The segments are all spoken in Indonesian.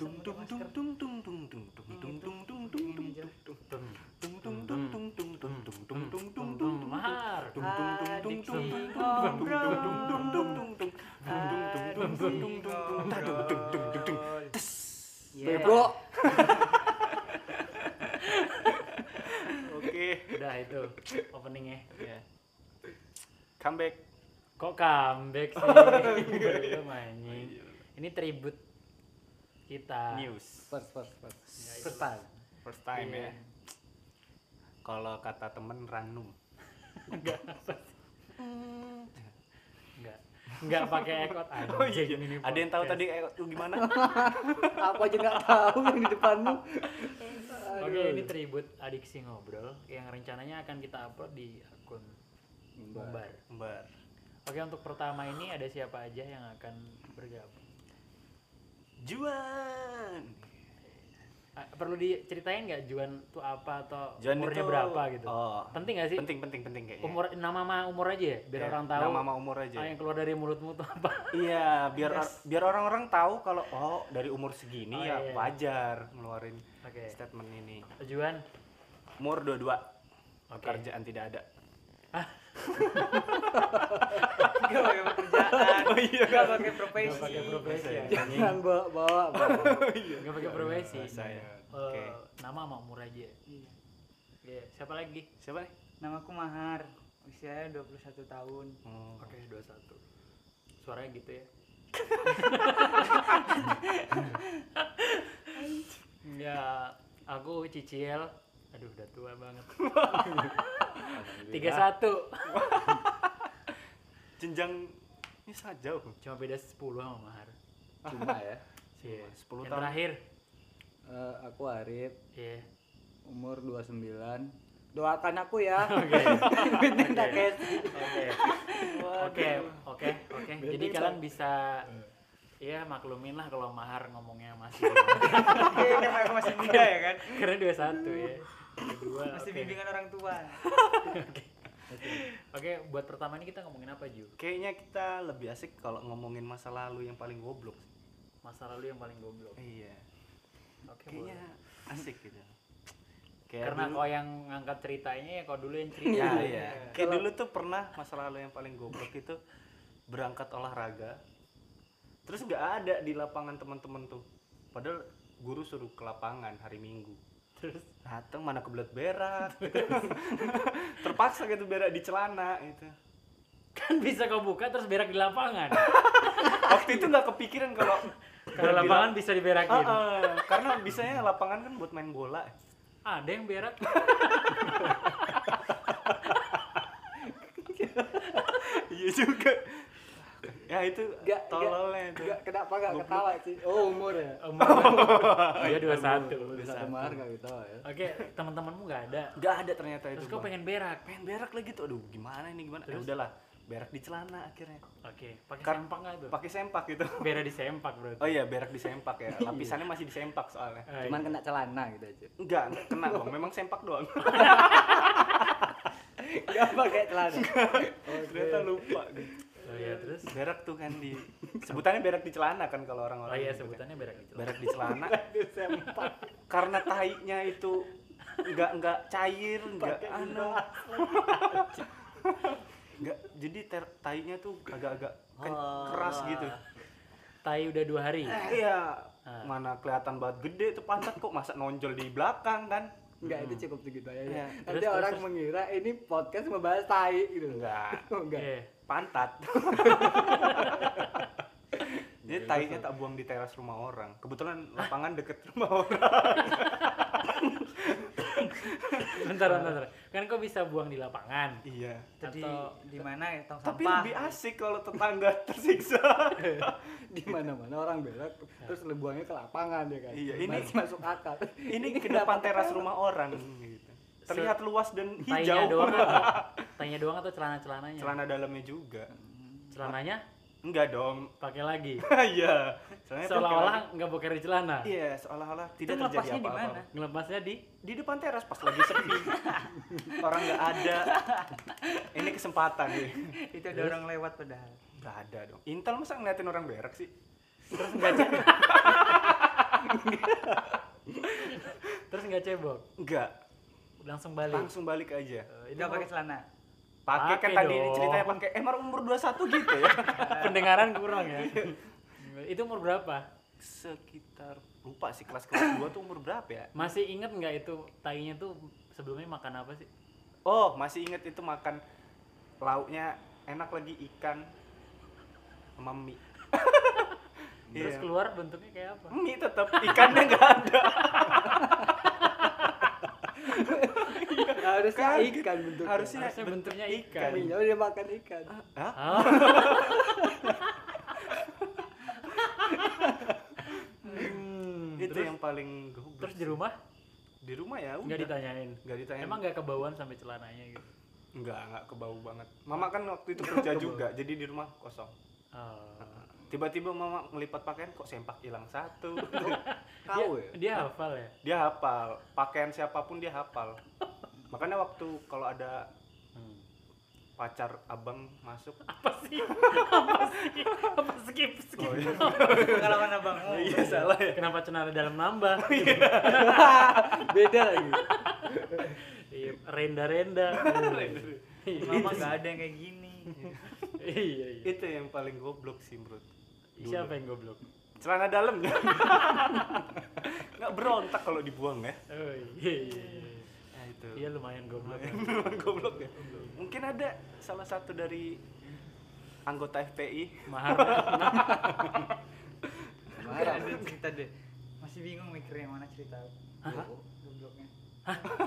tung tung tung tung tung tadung tung tung tung tung tes Yeah. bego oke udah itu openingnya ya comeback kok comeback sih belum anjing ini tribute kita. News. First first first. Ya, first itu. time. First time Iya. ya kalau kata temen ranum. Enggak enggak. Enggak pakai ekot anjing Oh iya, ini ada yang tahu tadi eh, tuh gimana? apa aja nggak tahu yang di depanmu Oke, ini tribute adiksi ngobrol yang rencananya akan kita upload di akun Mumbar. Bar. Oke, untuk pertama ini ada siapa aja yang akan bergabung? Juan. Ah, perlu diceritain nggak Juan tuh apa atau Juan umurnya itu- berapa gitu? Oh. Penting nggak sih? Penting penting penting kayaknya. Umur nama sama umur aja ya, biar Ya, orang tahu. Nama sama umur aja. ah, yang keluar dari mulutmu tuh apa? Iya, biar or- biar orang-orang tahu kalau oh dari umur segini Oh, ya iya. wajar ngeluarin Oke. statement ini. Juan, Umur 22. Oke. Pekerjaan tidak ada. Gak pakai pekerjaan. Oh iya. Gak pakai nggak profesi. pakai profesi jangan bawa bawa, bawa. Nggak pakai profesi. Saya. Oke. nama sama umur aja. Oke, siapa lagi? Siapa nih? Namaku Mahar. Usianya 21 tahun. Oh. Oke, 21. Suaranya gitu ya. ya, aku cicil. Aduh, udah tua banget. 31. Jenjang ini sangat jauh. Cuma beda 10 sama Mahar. cuma ya Iya. 10 Yang tahun. terakhir. Eh, aku Arif Iya. umur 29 doakan aku ya Oke. Oke. Oke, oke, oke. Jadi kalian bisa ya maklumin lah kalau Mahar ngomongnya masih Oke, karena aku masih muda ya kan. karena 21 ya. Masih oke. bimbingan orang tua. Oke, buat pertama ini kita ngomongin apa, Ju? Kayaknya kita lebih asik kalau ngomongin masa lalu yang paling goblok. Masa lalu yang paling goblok. Iya. Oke, Kayaknya boleh. asik gitu. Kayak Karena dulu- kau yang ngangkat ceritanya ya kau dulu yang cerita. Ya, iya. Kayak dulu tuh pernah masa lalu yang paling goblok itu berangkat olahraga. Terus nggak ada di lapangan teman-teman tuh. Padahal guru suruh ke lapangan hari Minggu. Terus Datang mana kebelet berak. Terpaksa gitu berak di celana itu. kan bisa kau buka terus berak di lapangan. Waktu itu nggak kepikiran kalau Kalau lapangan bisa diberakin. Ah, ah, karena bisanya lapangan kan buat main bola. Ada yang berak. Iya juga. Ya itu Nggak, tololnya itu. Nggak, kenapa nggak ketawa sih oh umur ya Umur dia 21. bisa kemarin nggak ketawa ya Oke, teman-temanmu nggak ada. Nggak ada ternyata itu. Terus kau pengen berak. pengen berak lagi tuh. Aduh, gimana ini gimana? Ya Terus? udahlah, berak di celana akhirnya. Oke, pakai Kar- sempak nggak tuh? Pakai sempak gitu. Berak di sempak berarti. Oh iya, berak di sempak ya. Lapisannya masih di sempak soalnya. Cuman iya. kena celana gitu aja Enggak, enggak kena bang. Memang sempak doang. nggak pakai celana Ternyata lupa. Oh iya, terus Berak tuh kan di sebutannya berak di celana kan kalau Oh orang-orang. iya, gitu kan. sebutannya berak di celana. berak di celana karena tahinya itu nggak nggak cair nggak anu nggak jadi ter- tahinya tuh agak-agak Oh. keras gitu Tai udah dua hari. iya Ah. mana kelihatan banget gede tuh pantat kok masa nonjol di belakang kan nggak itu cukup segitu aja Iya. nanti Terus, orang terus. mengira ini podcast membahas tai gitu enggak oh, enggak Iya. Pantat. Jadi tahinya tak buang di teras rumah orang. Kebetulan lapangan deket rumah orang. Bentar, bentar, bentar. Kan kau bisa buang di lapangan. iya. Di Atau- di mana ya? Tong tapi sampah. lebih asik kalau tetangga tersiksa. Di mana mana orang berak terus lebuangnya ke lapangan ya kan? Iya, ini- masuk akal. ini ke depan teras rumah orang gitu. Terlihat luas dan Tainya hijau. doang atau tainya doang atau celana-celananya? Celana dalamnya juga. Celananya Enggak dong. pakai lagi. Iya. Seolah-olah kayak- nggak boker di celana. Iya, seolah-olah Itu tidak terjadi melepasnya di apa-apa. mana? Ngelepasnya di Di depan teras pas lagi sepi. orang nggak ada. Ini kesempatan nih. Itu ada orang lewat padahal. Nggak ada dong. Intel masa ngeliatin orang berak sih? terus nggak cek Terus nggak cebok, enggak langsung balik. langsung balik aja ini Enggak pakai celana. pakai kan tadi dong. ceritanya pakai eh emang umur 21 gitu ya pendengaran kurang ya. itu umur berapa? sekitar lupa sih kelas kelas 2 tuh umur berapa ya Masih inget nggak itu tainya tuh sebelumnya makan apa sih? oh masih inget itu makan lauknya enak lagi ikan sama mie Terus Iya. keluar bentuknya kayak apa? mie tetap ikannya nggak ada harusnya Kaget. ikan bentuknya harusnya Harusnya bentuknya ikan. Kaminya dia makan ikan Hah? Ah. Hmm, itu terus, yang paling goblok terus di rumah di rumah ya udah nggak ditanyain. nggak ditanya Emang nggak kebauan sampai celananya gitu? nggak nggak kebau banget mama kan waktu itu kerja juga jadi di rumah kosong Oh. tiba-tiba mama melipat pakaian kok sempak hilang satu tahu ya Dia, dia hafal ya? dia hafal pakaian siapa pun dia hafal makanya waktu kalau ada Hmm. pacar abang masuk Apa sih? apa sih? Apa skip skip? Oh, iya. Pengalaman abang. Oh, iya salah ya Kenapa cenara dalam nambah? beda lagi Iya, renda-renda. Mama nggak ada yang kayak gini. Iya, iya. itu yang paling goblok sih menurut Siapa yang goblok? celana dalam nggak berontak kalau dibuang ya Oh iya, iya, iya. nah, itu Iya lumayan goblok. Memang goblok ya mungkin ada salah satu dari anggota FPI Mahar. Nggak ada cerita deh. Masih bingung mikir yang mana cerita. Hah? Gobloknya.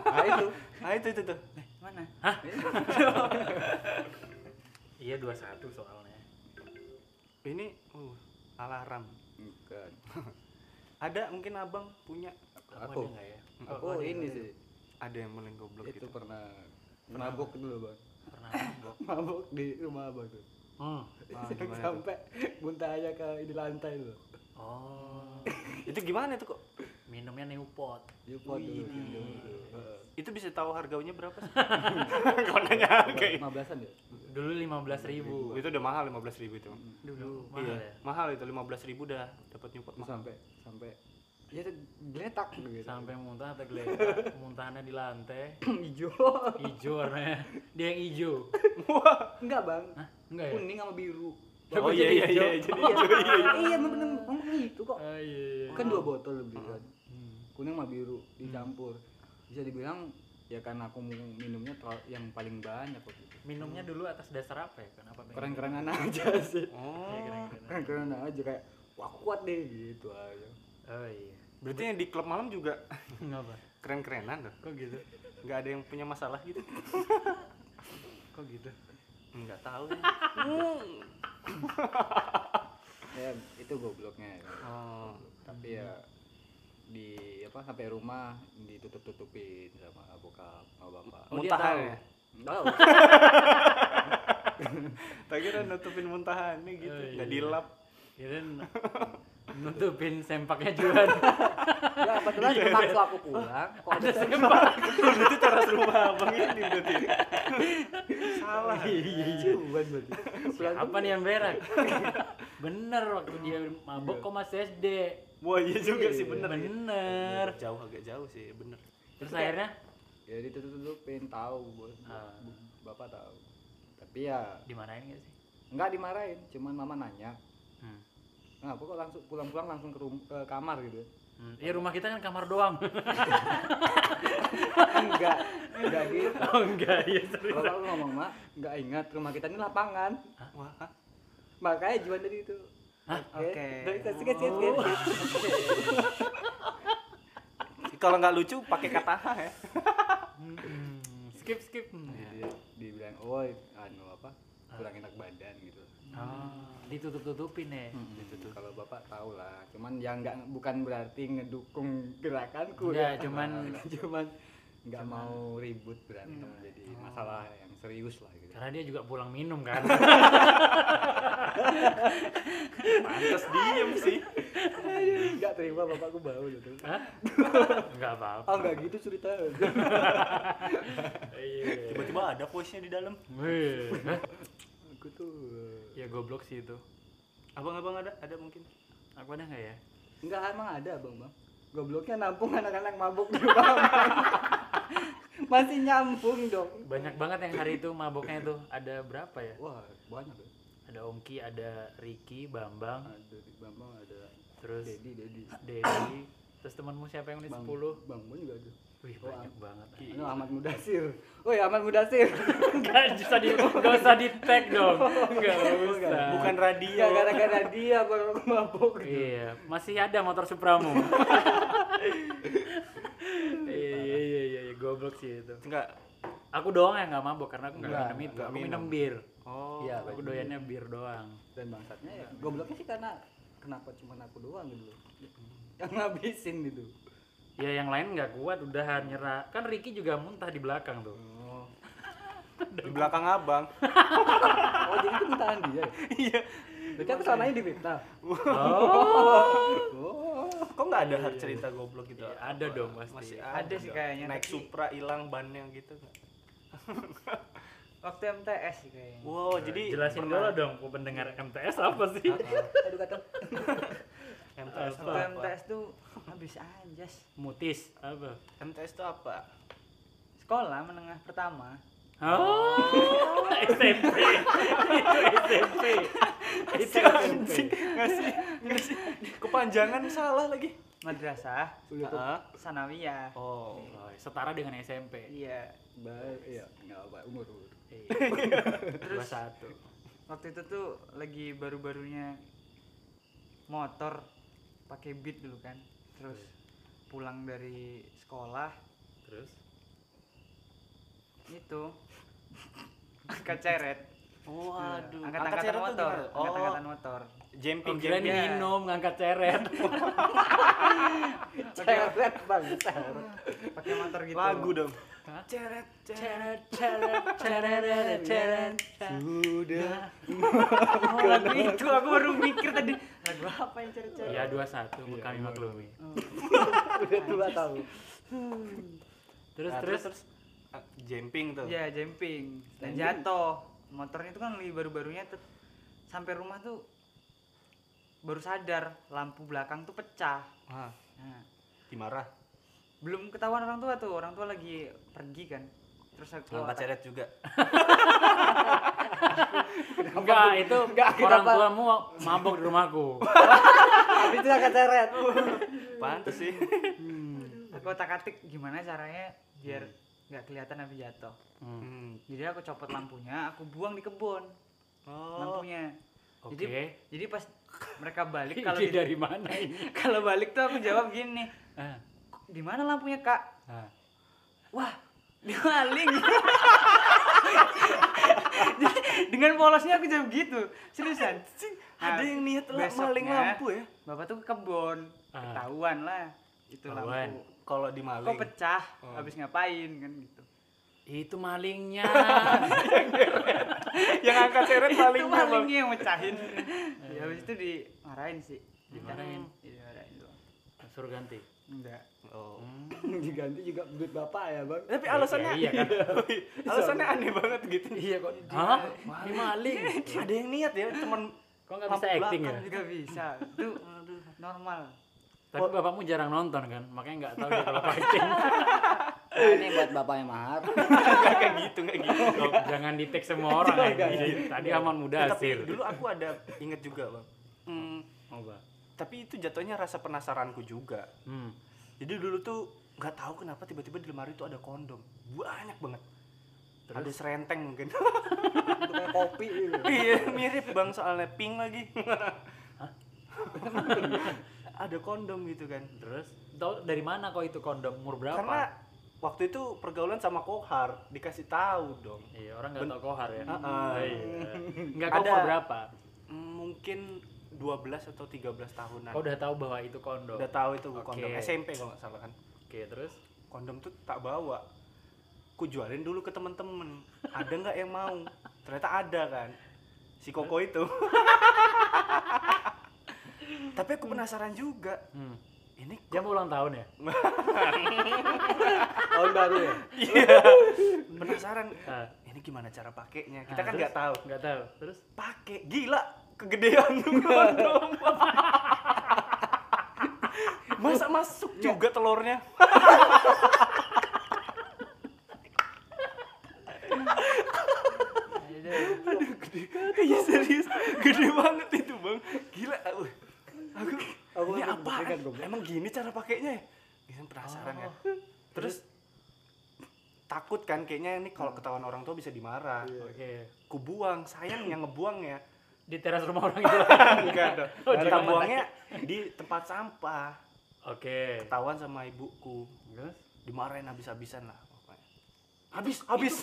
nah itu nah itu itu tuh Mana? iya 21 soalnya. ini uh alarm bukan ada mungkin abang punya Aku? ada nggak ya? aku Oh, ada, ini ada. sih ada yang paling goblok itu gitu. pernah. Mabuk dulu bang. Pernah mabok. mabuk di rumah abang tuh Hmm. Ah, sampai muntah aja ke di lantai loh Oh. itu gimana itu kok? Minumnya Newport. Jupot dulu dulu itu. bisa tahu harganya berapa sih? Kau nanya harga lima belasan ya? Dulu 15.000 ribu. itu udah mahal 15.000 ribu itu. Dulu mahal iya ya. mahal itu 15.000 ribu udah dapat mahal. Sampai sampai ya geletak gitu Sampai muntah atau geletak, muntahnya di lantai, hijau hijau warnanya. Dia yang hijau. enggak bang Hah? Enggak ya? kuning sama biru oh iya iya iya jadi iya hijau, iya iya. iya emang bener ngomong itu kok Oh iya. iya. kan dua botol lebih kan Hmm. kuning sama biru dicampur bisa dibilang ya karena aku minumnya yang paling banyak waktu itu Minumnya dulu atas dasar apa ya? Kenapa pengen? keren-kerenan aja sih oh Iya, keren-keren. keren-kerenan aja kayak wah kuat deh gitu aja Oh iya. Berarti yang di klub malam juga Ngapa? keren-kerenan loh Kok gitu? nggak ada yang punya masalah gitu Kok gitu? nggak tahu ya itu gobloknya ya. oh tapi ya di apa sampai rumah ditutup-tutupin sama bokap sama bapak Oh, muntahan tahu. ya tahu tak kira nutupin muntahannya gitu Oh, iya. nggak dilap Kirain nutupin sempaknya Juan. ya kebetulan waktu aku pulang kok ada berarti teras rumah abang ini berarti salah ciuman berarti pulang Apa nih yang berak? Bener waktu dia mabok kok masih SD. wah iya juga sih Iya. bener ya. Bener. jauh agak jauh sih bener Terus akhirnya ya ditutup-tutupin tahu bos Ah. bapak tahu tapi ya dimarahin gak sih? nggak dimarahin cuman mama nanya Hmm. Kenapa kok langsung pulang-pulang langsung ke, rum- ke kamar gitu Hmm. Iya rumah kita kan kamar doang. enggak enggak gitu oh enggak iya serius. bapak aku ngomong mak nggak ingat rumah kita ini lapangan wah hah? makanya jual dari itu Hah? Oke. dari kasih kasih kalau nggak lucu pakai kata H ya Hmm. Skip skip. Hmm. dia dibilang oh anu apa kurang enak badan gitu Oh, ditutup-tutupin ya. Hmm, kalau bapak tahu lah cuman ya nggak bukan berarti ngedukung gerakanku Enggak, ya. cuman- cuman nggak mau ribut berantem jadi masalah yang serius lah gitu Karena dia juga pulang minum kan. pantas diem sih nggak terima bapakku bau gitu Hah? Enggak apa-apa. oh nggak gitu ceritanya Iya. tiba-tiba ada voice nya di dalam? Aku tuh Ya goblok sih itu. abang-abang ada ada mungkin Aku ada nggak ya? Enggak emang ada bang bang. Gobloknya nampung anak-anak mabuk di. Masih nyambung dong. Banyak banget yang hari itu maboknya itu. Ada berapa ya? Wah banyak ya. Ada Ongki, ada Ricky, Bambang, Ada di Bambang ada terus Dedi Dedi. Dedi. Terus temanmu siapa yang Bang 10? Bang Bang juga ada. Wih, Oh, banyak banget. Anu Ahmad Mudasir. Woi Ahmad Mudasir. Enggak usah di enggak usah di tag dong. Enggak usah. Bukan radio. Enggak gara-gara dia baru aku mabuk. Iya, masih ada motor Supramu. iya, iya, iya, iya, iya, goblok sih itu. Enggak. Aku doang yang nggak mabok karena aku nggak Enggak, minum itu. Aku minum minum. bir. Oh. Iya, Aku doyannya bir doang. Dan bangsatnya ya gobloknya sih karena kenapa cuma aku doang gitu loh. Yang ngabisin gitu. Ya yang lain nggak kuat, udah nyerah. Kan Ricky juga muntah di belakang tuh. Oh. Di belakang abang. Oh jadi itu mintaan dia. ya? Iya. Berarti aku selamanya difitnah. Oh, Oh. Kok nggak ada cerita goblok gitu? Iya, ada dong pasti. Masih Ada sih dong. kayaknya, Naik tapi- Supra hilang bannya gitu. nggak? Waktu MTS sih kayaknya. Wow, jadi jelasin pernah- dulu dong, pendengar MTS apa sih? Aduh kata. MTS itu apa? MTS tuh habis anjas. Mutis apa? MTS itu apa? Sekolah menengah pertama. Oh, SMP. itu SMP. Itu SMP. ngasih ngasih kepanjangan salah lagi. Madrasah Ah. Sanawiyah. Oh. Oh, setara dengan SMP. Iya. Baik, iya, enggak apa umur. umur. Terus satu. Waktu itu tuh lagi baru-barunya motor pakai beat dulu kan. Terus pulang dari sekolah Terus itu angkat ceret. Waduh. Angkat-angkatan ceret tuh motor. gimana? Oh, Angkat-angkatan motor. jumping Oh, jumping. Iya. minum ngangkat ceret. Ceret bang, ceret. Pakai motor gitu. Lagu dong. Ceret, ceret, ceret, ceret, ceret. Sudah. Oh, lagu itu aku baru mikir tadi. Lagu apa yang ceret-ceret? Ya 21 kami maklumi. Udah tua tahu. Terus Nah, terus terus ah, jumping tuh. Ya, jumping. Dan jatuh. Motornya itu kan lagi baru-barunya tuh sampai rumah tuh baru sadar lampu belakang tuh pecah. Ah, Nah, dimarah. Belum ketahuan orang tua tuh. Orang tua lagi pergi kan. Terus aku Ngangkat ceret juga. enggak itu Enggak, orang kenapa? tuamu mabok di rumahku. Habis itu angkat ceret. Pantes sih. aku otak-atik gimana caranya biar nggak kelihatan habis jatuh. Hmm. Hmm. Jadi aku copot lampunya, aku buang di kebun Oh. lampunya. Oke. Jadi jadi pas mereka balik kalau dari mana ini? kalau balik tuh aku jawab gini, Ah, di mana lampunya kak? ah. Wah, dimaling. Jadi, Dengan polosnya aku jawab gitu, seriusan. Ada Nah, yang niat maling lampu ya. Bapak tuh ke kebun, Ah. ketahuan lah itu lampu. Kalau di maling. Kok pecah? Oh. Habis ngapain kan gitu. Itu malingnya. yang angkat ceret itu malingnya bang. malingnya yang mecahin. ya, habis itu dimarahin sih. Dimarahin. Iya, dimarahin doang. Suruh ganti. Enggak. Oh. Diganti juga duit bapak ya bang. Tapi alasannya iya kan. alasannya aneh banget gitu. Iya kok. Hah? Ini maling. Ada yang niat ya teman Kok nggak bisa acting ya? Enggak bisa. Itu normal. Tapi bapakmu jarang nonton kan, makanya nggak tahu dia kalau acting. Nah, ini buat bapaknya mahar. Nggak kayak gitu nggak gitu. Jangan di tag semua orang anjing. Tadi aman muda Tapi dulu aku ada inget juga bang. Hmm, Apa? Tapi itu jatuhnya rasa penasaranku juga. Hmm. Jadi dulu tuh nggak tahu kenapa tiba-tiba di lemari tuh ada kondom. Banyak banget. Ada serenteng mungkin. Itu kayak kopi gitu. iya mirip bang soalnya pink lagi. ada kondom gitu kan. Terus tahu dari mana kok itu kondom umur berapa? Karena waktu itu pergaulan sama kohar dikasih tahu dong. Iya, orang nggak tahu kohar ya. Heeh. Oh, iya. Nggak Ada. berapa. Mungkin 12 atau 13 tahunan. Kau udah tahu bahwa itu kondom. Udah tahu itu Oke. kondom SMP kalau nggak salah kan. Oke, terus Kondom tuh tak bawa. Ku jualin dulu ke temen-temen. Ada nggak yang mau? Ternyata ada kan. Si Koko itu. Tapi aku penasaran juga. hmm. Ini dia mau ulang tahun ya? Tahun baru ya. iya. penasaran. Ah. Ini gimana cara pakainya? Kita Ah, kan nggak tahu. Nggak tahu. Terus Pakai gila kegedean masa masuk juga telurnya? Aduh gede. iya serius. Gede banget itu bang. Gila. Uh, aku Aku ini apa emang gini cara pakainya ya? Gila, penasaran ya. Terus takut kan kayaknya ini kalau ketahuan orang tua bisa dimarah. Oke. ku buang sayang yang ngebuang ya Di teras rumah orang itu. enggak dong Oh, kita jangan. buangnya di tempat sampah Oke. ketahuan sama ibuku Terus? dimarahin habis-habisan lah pokoknya habis habis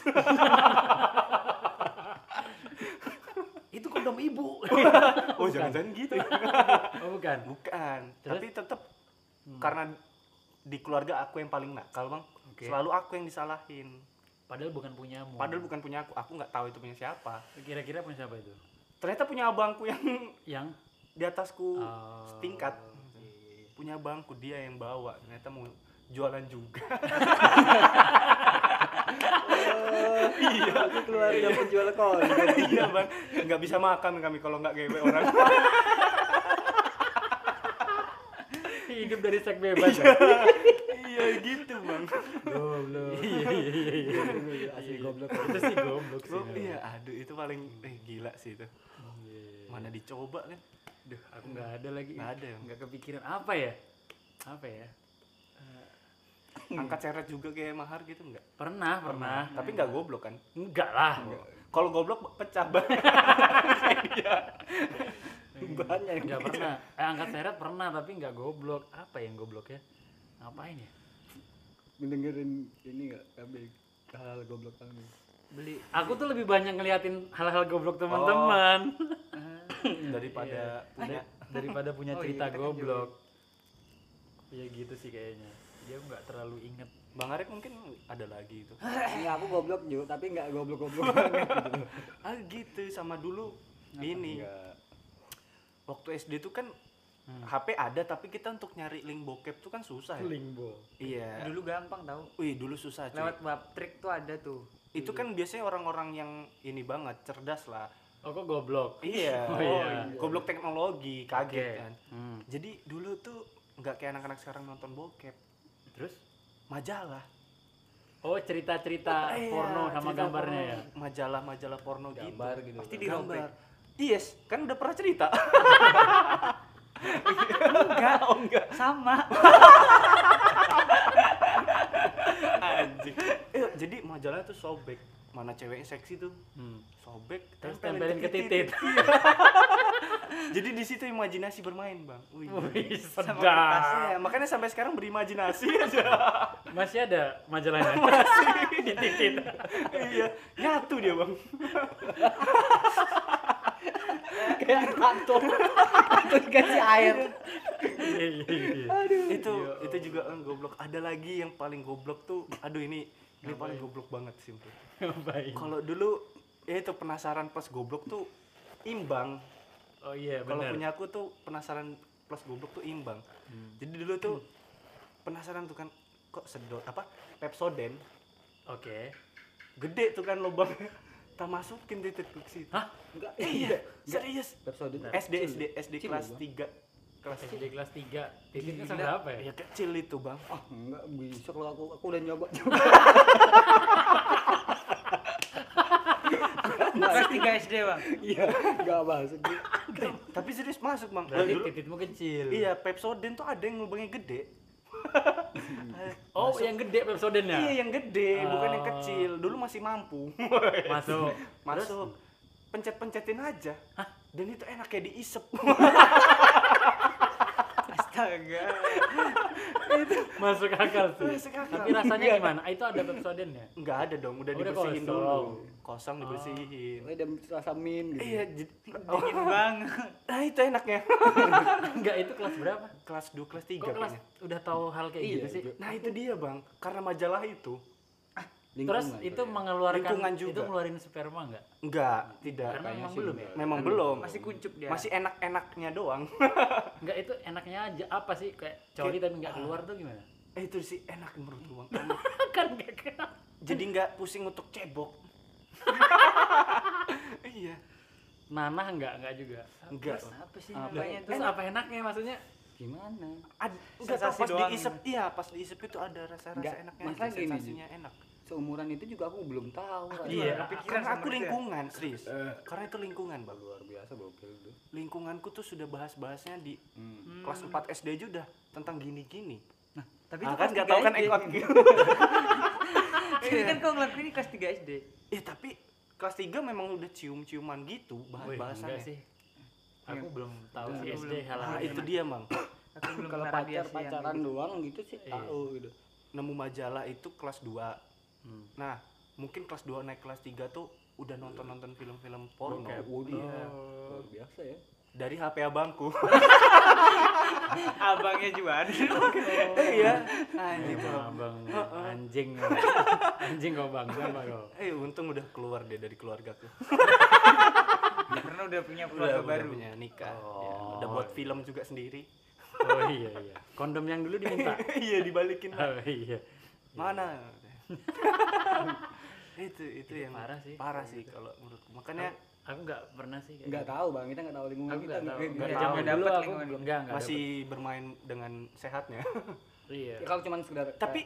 Itu kondom ibu. oh jangan-jangan gitu oh, bukan. bukan Terus? tapi tetap karena di keluarga aku yang paling nakal bang Oke. selalu aku yang disalahin Padahal bukan punyamu. padahal bukan punya aku aku nggak tahu itu punya siapa kira-kira punya siapa itu? Ternyata punya abangku yang Yang? di atasku Oh, setingkat. punya abangku dia yang bawa. Ternyata mau jualan juga. Iya. Aku keluarga penjual konten iya bang. Nggak bisa makan kami kalau nggak gewe orang. Hidup dari seks bebas. ya? iya gitu bang. Goblok. Iya iya iya. asli goblok. Itu sih goblok sih. Oh, iya aduh itu paling eh gila sih itu. Iya. Mana dicoba kan Duh, aku nggak ada lagi. Nggak ada? Nggak kepikiran apa ya? Apa ya? angkat seret juga kayak mahar gitu nggak Pernah, pernah. tapi nggak goblok kan Enggak lah. kalau goblok pecah bang banyak yang Enggak pernah. Eh, angkat seret pernah tapi nggak goblok. Apa yang goblok ya? Ngapain ya? mendengerin ini nggak kami hal goblok kami beli Aku tuh lebih banyak ngeliatin hal-hal goblok teman-teman daripada punya daripada punya Oh, iya, cerita kan goblok. Iya gitu sih kayaknya. Dia nggak terlalu inget. bang Arif mungkin ada lagi itu Enggak, aku goblok juga, tapi enggak goblok-goblok banget gitu. ah gitu sama dulu ini Enggak. waktu SD tuh kan Hmm. HP ada tapi kita untuk nyari link bokep tuh kan susah ya Lingbo. iya dulu gampang tau wih dulu susah cuy lewat baptrik tuh ada tuh itu kan biasanya orang-orang yang ini banget cerdas lah Oh kok goblok? iya Oh, iya. goblok teknologi kaget Oke. kan Hmm. jadi dulu tuh nggak kayak anak-anak sekarang nonton bokep Terus? majalah Oh cerita-cerita Iya, porno sama cerita gambarnya ya? porno. majalah-majalah porno Gambar gitu gitu. Pasti Gambar. dirobek. yes kan udah pernah cerita enggak oh enggak sama anjing Eh, jadi majalah tuh sobek mana ceweknya seksi tuh Hmm. sobek Terus tempelin ke titit. Iya. jadi di situ imajinasi bermain bang Wih. Wih, Sama sedap. Iya, makanya sampai sekarang berimajinasi aja Masih ada majalahnya? Di titit. iya nyatu dia bang Kayak tato. Tato dikasih air. Iya, itu itu juga eh, goblok ada lagi yang paling goblok tuh aduh ini ini paling goblok banget sih kalau dulu ya itu penasaran plus goblok tuh imbang. Oh iya kalau benar. punya aku tuh penasaran plus goblok tuh imbang. Hmm. jadi dulu tuh penasaran tuh kan kok sedot apa pepsoden Oke. gede tuh kan lubangnya tak masukin titik ke situ. Hah? Enggak, iya serius. Episode SD SD SD kelas. 3 kelas SD kelas 3. Titiknya Gila. sama apa ya? ya kecil itu bang Ah, enggak bisa kalau aku aku udah nyoba. kelas 3 SD bang Iya, enggak masuk. Tapi serius masuk bang Berarti Dulu- tititmu kecil. iya pepsoden tuh ada yang lubangnya gede Oh, yang gede Pepsodennya. iya yang gede bukan yang Oh. kecil dulu masih mampu Masuk. masuk pencet-pencetin aja dan itu enak kayak diisep astaga Masuk akal sih. Masuk akal. Tapi rasanya gimana? Ah, Itu ada Pepsodennya. nggak ada dong udah, Udah dibersihin kosong. dulu kosong dibersihin Oh, dan rasa min gitu. iya jadi dingin banget nah itu enaknya Enggak, itu kelas berapa? kelas 2 kelas 3 Kok kelas kayaknya udah tahu hal kayak Iya, gitu sih? juga. nah itu dia bang karena majalah itu Terus Lingkungan, itu ya. mengeluarkan Lingkungan itu juga. ngeluarin sperma enggak? enggak tidak Karena memang belum ya? enggak. memang Kan belum masih kuncup dia masih enak-enaknya doang Enggak, itu enaknya aja apa sih kayak coli tapi enggak keluar tuh gimana? eh itu sih enak menurut gua kan enggak kena. jadi nggak pusing untuk cebok iya Nanah enggak, enggak juga. enggak apa sih Apa, namanya tuh terus apa enaknya maksudnya? Gimana? Ad, enggak tahu pas doang diisep, iya pas diisep itu ada rasa-rasa Enggak, enaknya, masalah gini, sensasinya enak. Seumuran itu juga aku belum tahu. Kak. Iya, Karena aku itu ya? lingkungan, serius. Eh. Karena itu lingkungan, Bang. Luar biasa gokil itu. Lingkunganku tuh sudah bahas-bahasnya di Hmm. kelas 4 SD aja udah tentang gini-gini. Nah, tapi Ah, itu kan kelas nggak 3 tahu kan SD. ekot Ini kan kau ngelakuin ini kelas 3 SD. Eh tapi kelas 3 memang udah cium-ciuman gitu bahas-bahasannya. enggak sih. Aku belum tahu Enggak, sih aku SD hal Nah, itu dia, Mang. Aku belum Kalau pernah pacar pacaran gitu. doang gitu sih Iya. tahu gitu. Nemu majalah itu kelas 2. Hmm. Nah, mungkin kelas 2 naik kelas 3 tuh udah nonton-nonton film-film porno. Bokep. Oh, iya. Luar biasa ya. Dari HP abangku. Abangnya Juan. Iya. Anjing Itu tuh. abang anjing. anjing kau bang? Eh, untung udah keluar deh dari keluargaku. Karena udah punya Udah, keluarga udah baru. punya nikah. Oh. Ya, udah buat film juga sendiri. Oh iya iya. Kondom yang dulu diminta. iya, dibalikin. Oh iya. Mana? itu itu yang parah sih. Parah sih kalau menurutku. Makanya Aku nggak pernah sih. kayak Enggak gitu. tahu Bang, kita enggak tahu lingkungan Aku kita. nggak tahu. nggak- Nggak Iya, nggak dulu dapet aku lingkungan. belum enggak enggak masih bermain dengan sehatnya. Iya. Ya, kalau cuman sekedar Tapi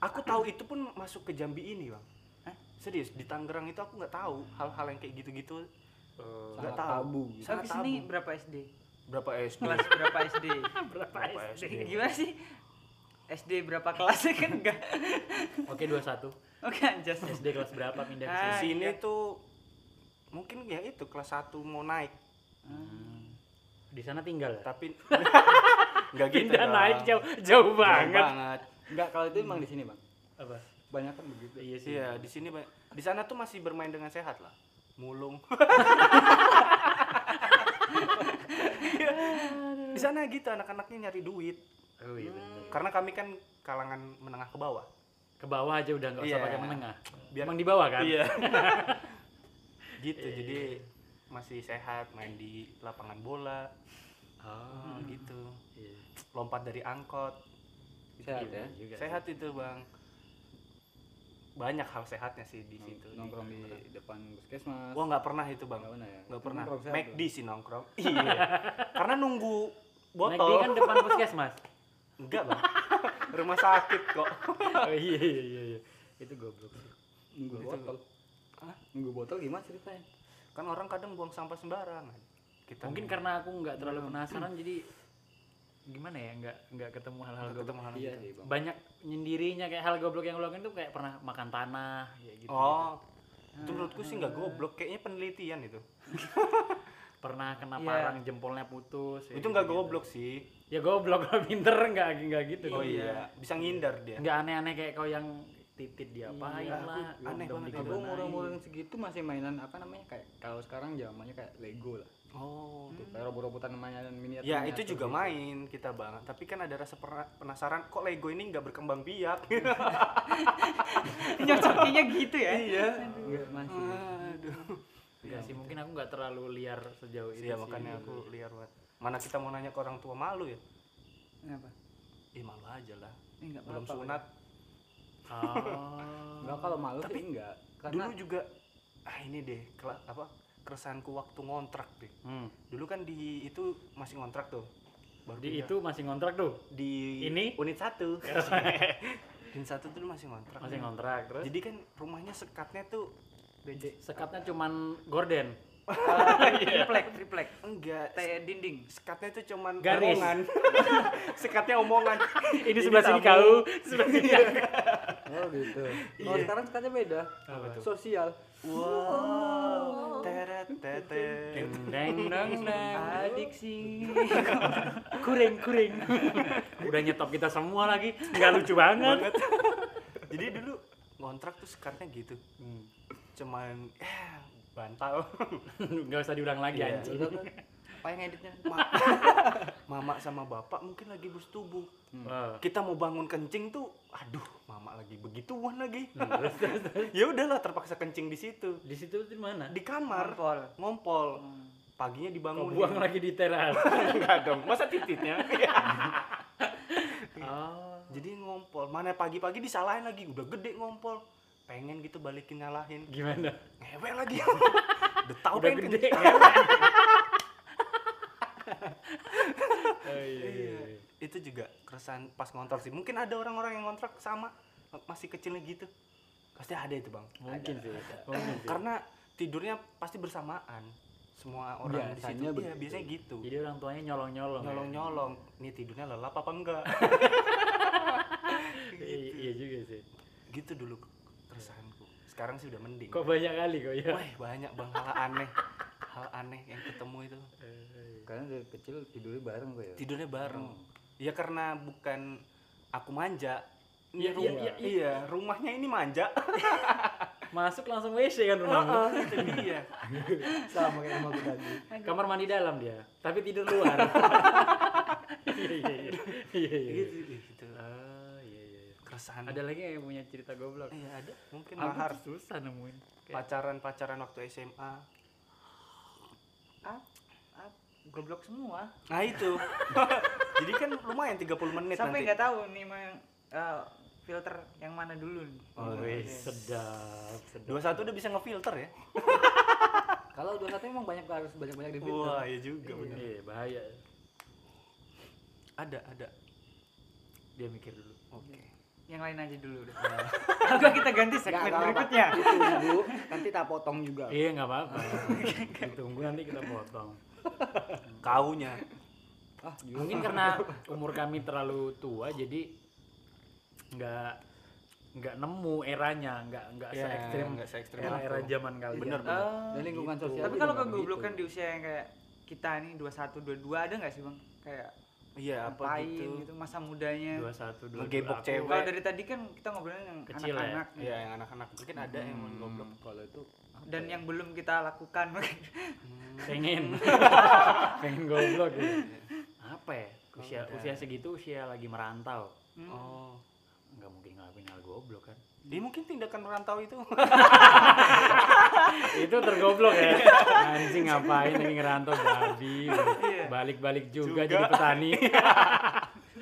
aku tahu itu pun masuk ke Jambi ini, Bang. Serius, di Tangerang itu aku nggak tahu hal-hal yang kayak gitu-gitu. Oh, Nggak tahu. tabu. gitu. Tapi sini berapa SD? Berapa SD? Kelas berapa SD? berapa Berapa SD? SD? Gimana sih? SD berapa kelasnya kan enggak? Oke 21. Oke anjas. SD kelas berapa pindah ke Di sini? Ah, sini iya. tuh mungkin ya itu kelas 1 mau naik, Hmm. Di sana tinggal ya? tapi nggak gitu. Pindah dong. naik jauh jauh Jauh banget. banget. Enggak, kalau itu emang di sini, Bang. Apa? Banyak kan begitu. Iya sih. Iya, di sini di sana tuh masih bermain dengan sehat lah. Mulung. di sana gitu anak-anaknya nyari duit. Oh iya bener. Karena kami kan kalangan menengah ke bawah. Ke bawah aja udah nggak usah Iya. pakai menengah. Biar- Emang di bawah kan? Iya. gitu. Iya, Jadi masih sehat main di lapangan bola Oh. gitu. Iya. Lompat dari angkot. Sehat Iya, ya. juga sih. Sehat itu, Bang. Banyak hal sehatnya sih di situ. Nongkrong di depan puskesmas. Wah, nggak pernah itu, Bang. Nggak pernah ya? Nggak pernah. McD sih nongkrong. Iya. Karena nunggu McD botol. kan depan puskesmas. Enggak, Bang. Rumah sakit kok. Oh iya iya iya. iya. Itu goblok sih. Nunggu Itu- botol. Hah? Nunggu botol gimana ceritanya? Kan orang kadang buang sampah sembarangan. Kita Mungkin karena aku nggak terlalu penasaran jadi gimana ya nggak nggak ketemu hal-hal goblok. ketemu hal Iya gitu. Bang. Banyak nyendirinya kayak hal goblok yang lo lakuin tuh kayak pernah makan tanah kayak gitu. Oh. Itu menurutku sih nggak goblok, kayaknya penelitian itu. Pernah kena Iya. parang jempolnya putus. kayak itu nggak gitu-gitu. goblok sih. Ya goblok lah pinter nggak nggak gitu. Oh dong. iya, bisa ngindar dia. Nggak aneh-aneh kayak kau yang titit diapain Iya, lah. aneh banget. Aku umur-umur segitu masih mainan apa namanya kayak kalau sekarang zamannya kayak Lego lah. Oh. Tuh, kayak robot-robotan mainan miniatur. Ya itu juga gitu. main kita bang. Tapi kan ada rasa penasaran kok Lego ini nggak berkembang biak. Nyocokinya gitu ya. iya. Enggak masih. Aduh. Enggak sih, mungkin aku nggak terlalu liar sejauh itu Iya sih. makanya aku liar banget. Mana kita mau nanya ke orang tua malu ya? Kenapa? Ih malu aja lah. Ini enggak Belum apa-apa. sunat. Oh. Enggak kalau malu Tapi sih enggak. Karena Dulu juga ah ini deh kela- apa keresahanku waktu ngontrak deh. Hmm. Dulu kan di itu masih ngontrak tuh. Baru Di pindah. itu masih ngontrak tuh. di Ini? unit satu. unit satu tuh masih ngontrak. Masih ngontrak terus. Jadi kan rumahnya sekatnya tuh Sekatnya cuman gorden. Triplek, triplek. enggak Teh dinding. sekatnya tuh cuman Garis. omongan. sekatnya omongan. Ini sebelah sini kau, sebelah sini aku. Oh gitu. Iya. Oh sekarang sekatnya beda. Sosial. Wow. Teret tetet. Deng deng deng. Adiksi. Kuring kuring. Udah nyetop kita semua lagi. Nggak lucu banget. banget. Jadi dulu ngontrak tuh sekatnya gitu. Hmm. Cuman eh bantal. Nggak usah diulang lagi Iya. anjing. Apa yang editnya? Ma- mama sama bapak mungkin lagi bersetubuh. Wah. Kita mau bangun kencing tuh, aduh, mama lagi begituan lagi. Hmm, ya udahlah terpaksa kencing di situ. Di situ di mana? Di kamar Marpol. ngompol. Paginya Kau dibangun. buang lagi di teras. Enggak dong. Masa tititnya? Oh. Jadi ngompol. Mana pagi-pagi disalahin lagi, udah gede ngompol. Pengen gitu balikin nyalahin. Gimana? Ngewe lagi. udah tahu Udah pengen gede. kencing. Iya. Itu juga keresahan pas ngontrak sih. Mungkin ada orang-orang yang ngontrak sama masih kecilnya gitu. Pasti ada itu, Bang. mungkin sih mungkin Karena tidurnya pasti bersamaan. Semua orang di situ. Biasanya Iya, biasanya gitu. jadi orang tuanya nyolong nyolong Nyolong-nyolong. Nih tidurnya lelap apa enggak? iya juga sih gitu dulu. Sekarang sih udah mending. kok banyak kali kok ya Wah, banyak Bang hal aneh. Hal aneh yang ketemu itu. Karena dari kecil tidurnya bareng kok ya. Tidurnya bareng. Ya karena bukan aku manja. Iya, Ini iya, rum- iya, iya, rumahnya ini manja. masuk langsung WC kan rumahmu itu dia. Sama kayak rumahku tadi. kamar mandi dalam dia tapi tidur luar iya iya iya iya iya gitu, gitu. ah iya iya iya. Keresahan. ada lagi yang punya cerita goblok Iya, ada. Mungkin aku mahar susah nemuin Kayak- pacaran-pacaran waktu SMA. ah, ah, goblok semua Nah, itu. Jadi kan lumayan 30 menit sampai nanti. nggak tahu nih eh, filter yang mana dulu nih Oh, Wih, iya. sedap sedap 21 udah bisa ngefilter ya? Kalau dua satu emang banyak harus banyak-banyak di filter. Wah, iya juga bener. iya bahaya Ada, ada. dia mikir dulu Oke. Yang lain aja dulu udah Atau kita ganti segmen berikutnya Ditunggu, nanti tak potong juga. iya nggak apa-apa ditunggu nanti kita potong Kaunya. Ah, mungkin karena umur kami terlalu tua jadi nggak nggak nemu eranya nggak nggak Iya, se ekstrim nggak se-ekstrim era era itu. zaman kalian Bener, bener. Oh, Dan lingkungan gitu. sosial tapi kalau kegoblokan begitu. di usia yang kayak kita nih 21 22 ada nggak sih bang kayak Iya, apa gitu. gitu. masa mudanya dua satu dua Ngegebok dua. cewek. kalau dari tadi kan kita ngobrolin yang Kecil ya? anak-anak. Iya, yang anak-anak mungkin ada yang mau goblok. Hmm, kalau itu dan yang belum kita lakukan pengen pengen goblok gitu apa ya usia usia segitu usia lagi merantau Hmm. Oh. nggak mungkin ngelakuin hal goblok kan Dia mungkin tindakan merantau itu. itu tergoblok ya. Anjing ngapain lagi ngerantau? Babi. Iya. balik-balik juga, Juga. jadi petani.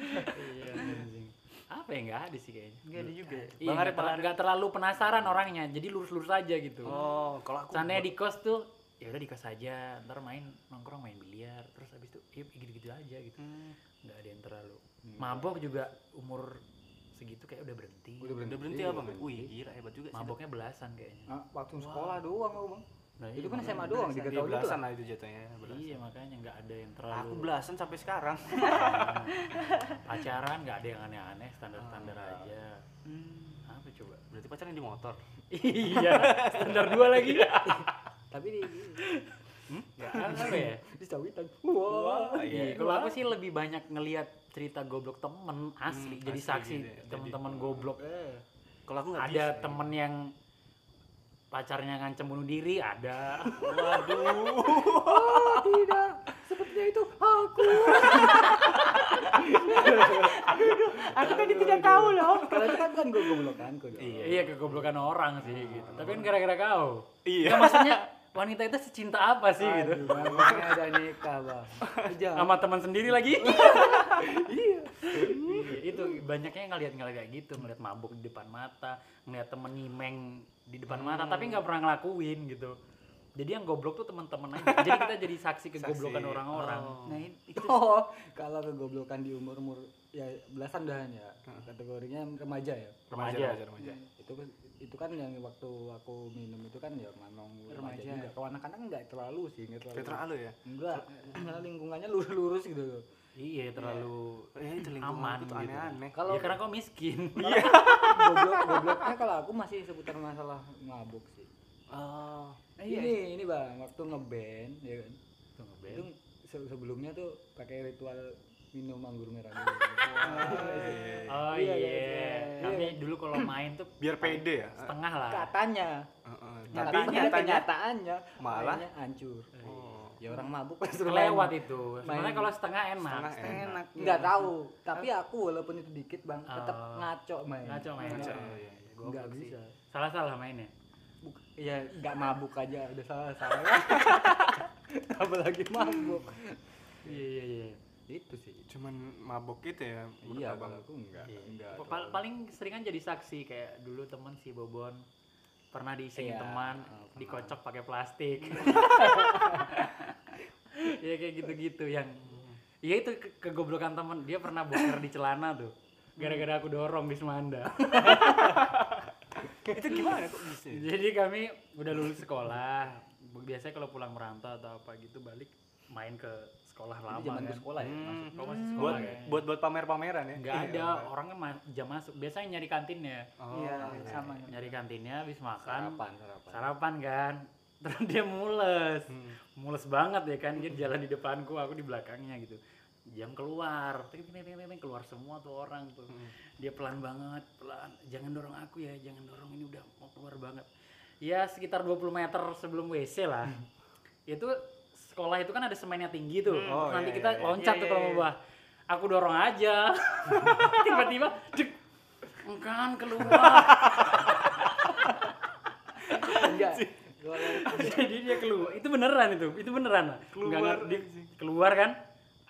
Iya anjing. Apa ya? Nggak ada sih kayaknya. Nggak ada juga ya? Iya, Bang Arif, nggak terlalu penasaran orangnya. Jadi lurus-lurus aja gitu. Oh, kalau aku seandainya di kos tuh ya udah di kos aja. Ntar main nongkrong main biliar. Terus habis itu ya gitu-gitu aja gitu. Hmm, nggak ada yang terlalu mabok juga umur segitu kayak udah berhenti udah berhenti, udah berhenti Iya, abang. berhenti. Wih, gila hebat juga sih. maboknya belasan kayaknya Ah, waktu sekolah doang aku bang. Nah, itu iya, kan makanya. SMA doang, tiga Iya, tahun itu belasan lah. lah itu jatuhnya. belasan. iya makanya nggak ada yang Aku terlalu belasan sampai sekarang. pacaran nggak ada yang aneh-aneh standar-standar Ah. aja Hmm. apa coba Berarti pacaran di motor. iya standar dua lagi Tapi di nggak apa ya di. Wah. Iya, kalau aku sih lebih banyak ngelihat cerita goblok temen asli, Hmm, jadi asli saksi gitu ya. teman-teman goblok. Kalau aku nggak Ada bisa. ya. temen yang pacarnya ngancem bunuh diri, ada. Waduh. Oh, tidak. Sepertinya itu aku. aku tadi tidak tahu loh Kalau itu kan kan gue goblokanku dong. Iya. iya kegoblokan orang sih gitu. Tapi kan gara-gara kau. Iya. Maksudnya wanita itu secinta apa sih gitu? Aduh, makanya ada nikah bang. Jangan. Sama teman sendiri lagi. Iya. Iya, itu banyaknya ngelihat ngelihat kayak gitu, ngelihat mabuk di depan mata, ngelihat temen nyimeng di depan mata, tapi nggak pernah ngelakuin gitu. Jadi yang goblok tuh teman-teman aja. Jadi kita jadi saksi kegoblokan orang-orang. Oh. nah itu Oh, kalau kegoblokan di umur umur ya belasan dah ya. Kategorinya remaja ya. Remaja, Remaja. remaja, remaja. Itu kan- itu kan yang waktu aku minum itu kan ya memang remaja Remaja. juga. Kalau anak-anak enggak terlalu sih, enggak terlalu. Terlalu ya. Enggak, malah lingkungannya lurus-lurus gitu. Iya, terlalu Eh, itu aman lingkungan itu gitu. aneh-aneh. Kalau Ya karena kau miskin. goblok gobloknya kalau aku masih seputar masalah mabuk sih. Oh. iya Ini ini bang, waktu ngeband ya kan. Tuh, ngeband. Itu se- sebelumnya tuh pakai ritual minum anggur merah dulu. dulu kalau main tuh Biar pede ya. setengah lah. Katanya, Heeh. Tapi kenyataannya Malah? mainnya hancur. Oh. Ya orang mabuk pas Kelewat itu. Sebenarnya kalau setengah enak. Setengah Setengah enak Enggak tahu, tapi aku walaupun itu dikit bang, tetap Oh. ngaco main. Ngaco main. Ngaco, Iya, iya, iya. Enggak Goblok sih. bisa. Salah-salah mainnya. Buk- ya nggak mabuk aja udah salah salah. Apalagi mabuk. Iya iya iya. Itu sih. Cuman mabok gitu ya. Iya, abang. aku enggak. Iya. enggak Pa- pa- paling seringan jadi saksi kayak dulu temen si Bobon pernah diisengin Iya, teman pernah. dikocok pakai plastik. ya kayak gitu-gitu yang Iya itu ke- kegoblokan temen dia pernah boker di celana tuh gara-gara aku dorong di Semanda itu gimana kok bisa jadi kami udah lulus sekolah biasanya kalau pulang merantau atau apa gitu balik main ke sekolah lama Itu zaman kan. sekolah ya. Hmm. masuk. Kau masih buat sekolah ya. buat buat pamer-pameran ya? Nggak ada orang kan jam masuk biasanya nyari kantinnya. Oh, iya sama nyari kantinnya habis makan. Sarapan, sarapan. sarapan kan. Terus dia mules. Hmm. mules banget ya kan dia jalan di depanku aku di belakangnya gitu. Jam keluar ting ting ting ting, ting, keluar semua tuh orang tuh. Hmm. dia pelan banget pelan. Jangan dorong aku ya jangan dorong ini udah mau keluar banget. Ya sekitar 20 meter sebelum WC lah. Itu sekolah itu kan ada semennya tinggi tuh. Hmm. Oh, nanti iya, kita iya, iya. loncat Iya, tuh iya, kalau mau bah aku dorong aja. Tiba-tiba dek. Kan keluar. Enggak. Jadi dia keluar. Itu beneran itu. Itu beneran Keluar, nggak- dia keluar kan?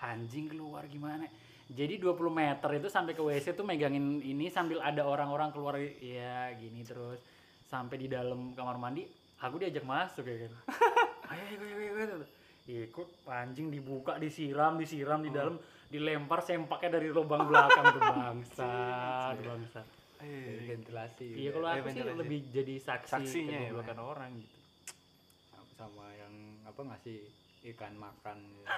Anjing keluar gimana? Jadi 20 meter itu sampai ke WC tuh megangin ini sambil ada orang-orang keluar. Ya gini terus. Sampai di dalam kamar mandi aku diajak masuk ya kan? Ayo ayo ayo, ayo, ayo. Ikut anjing dibuka disiram disiram di dalam dilempar sempaknya dari lubang belakang tuh bangsa bangsa. Eh, ventilasi. iya kalau Eh, aku sih ventilasi. lebih jadi saksi Saksinya ya, kegoblokan orang gitu. Sama, sama yang apa ngasih ikan makan. Gitu.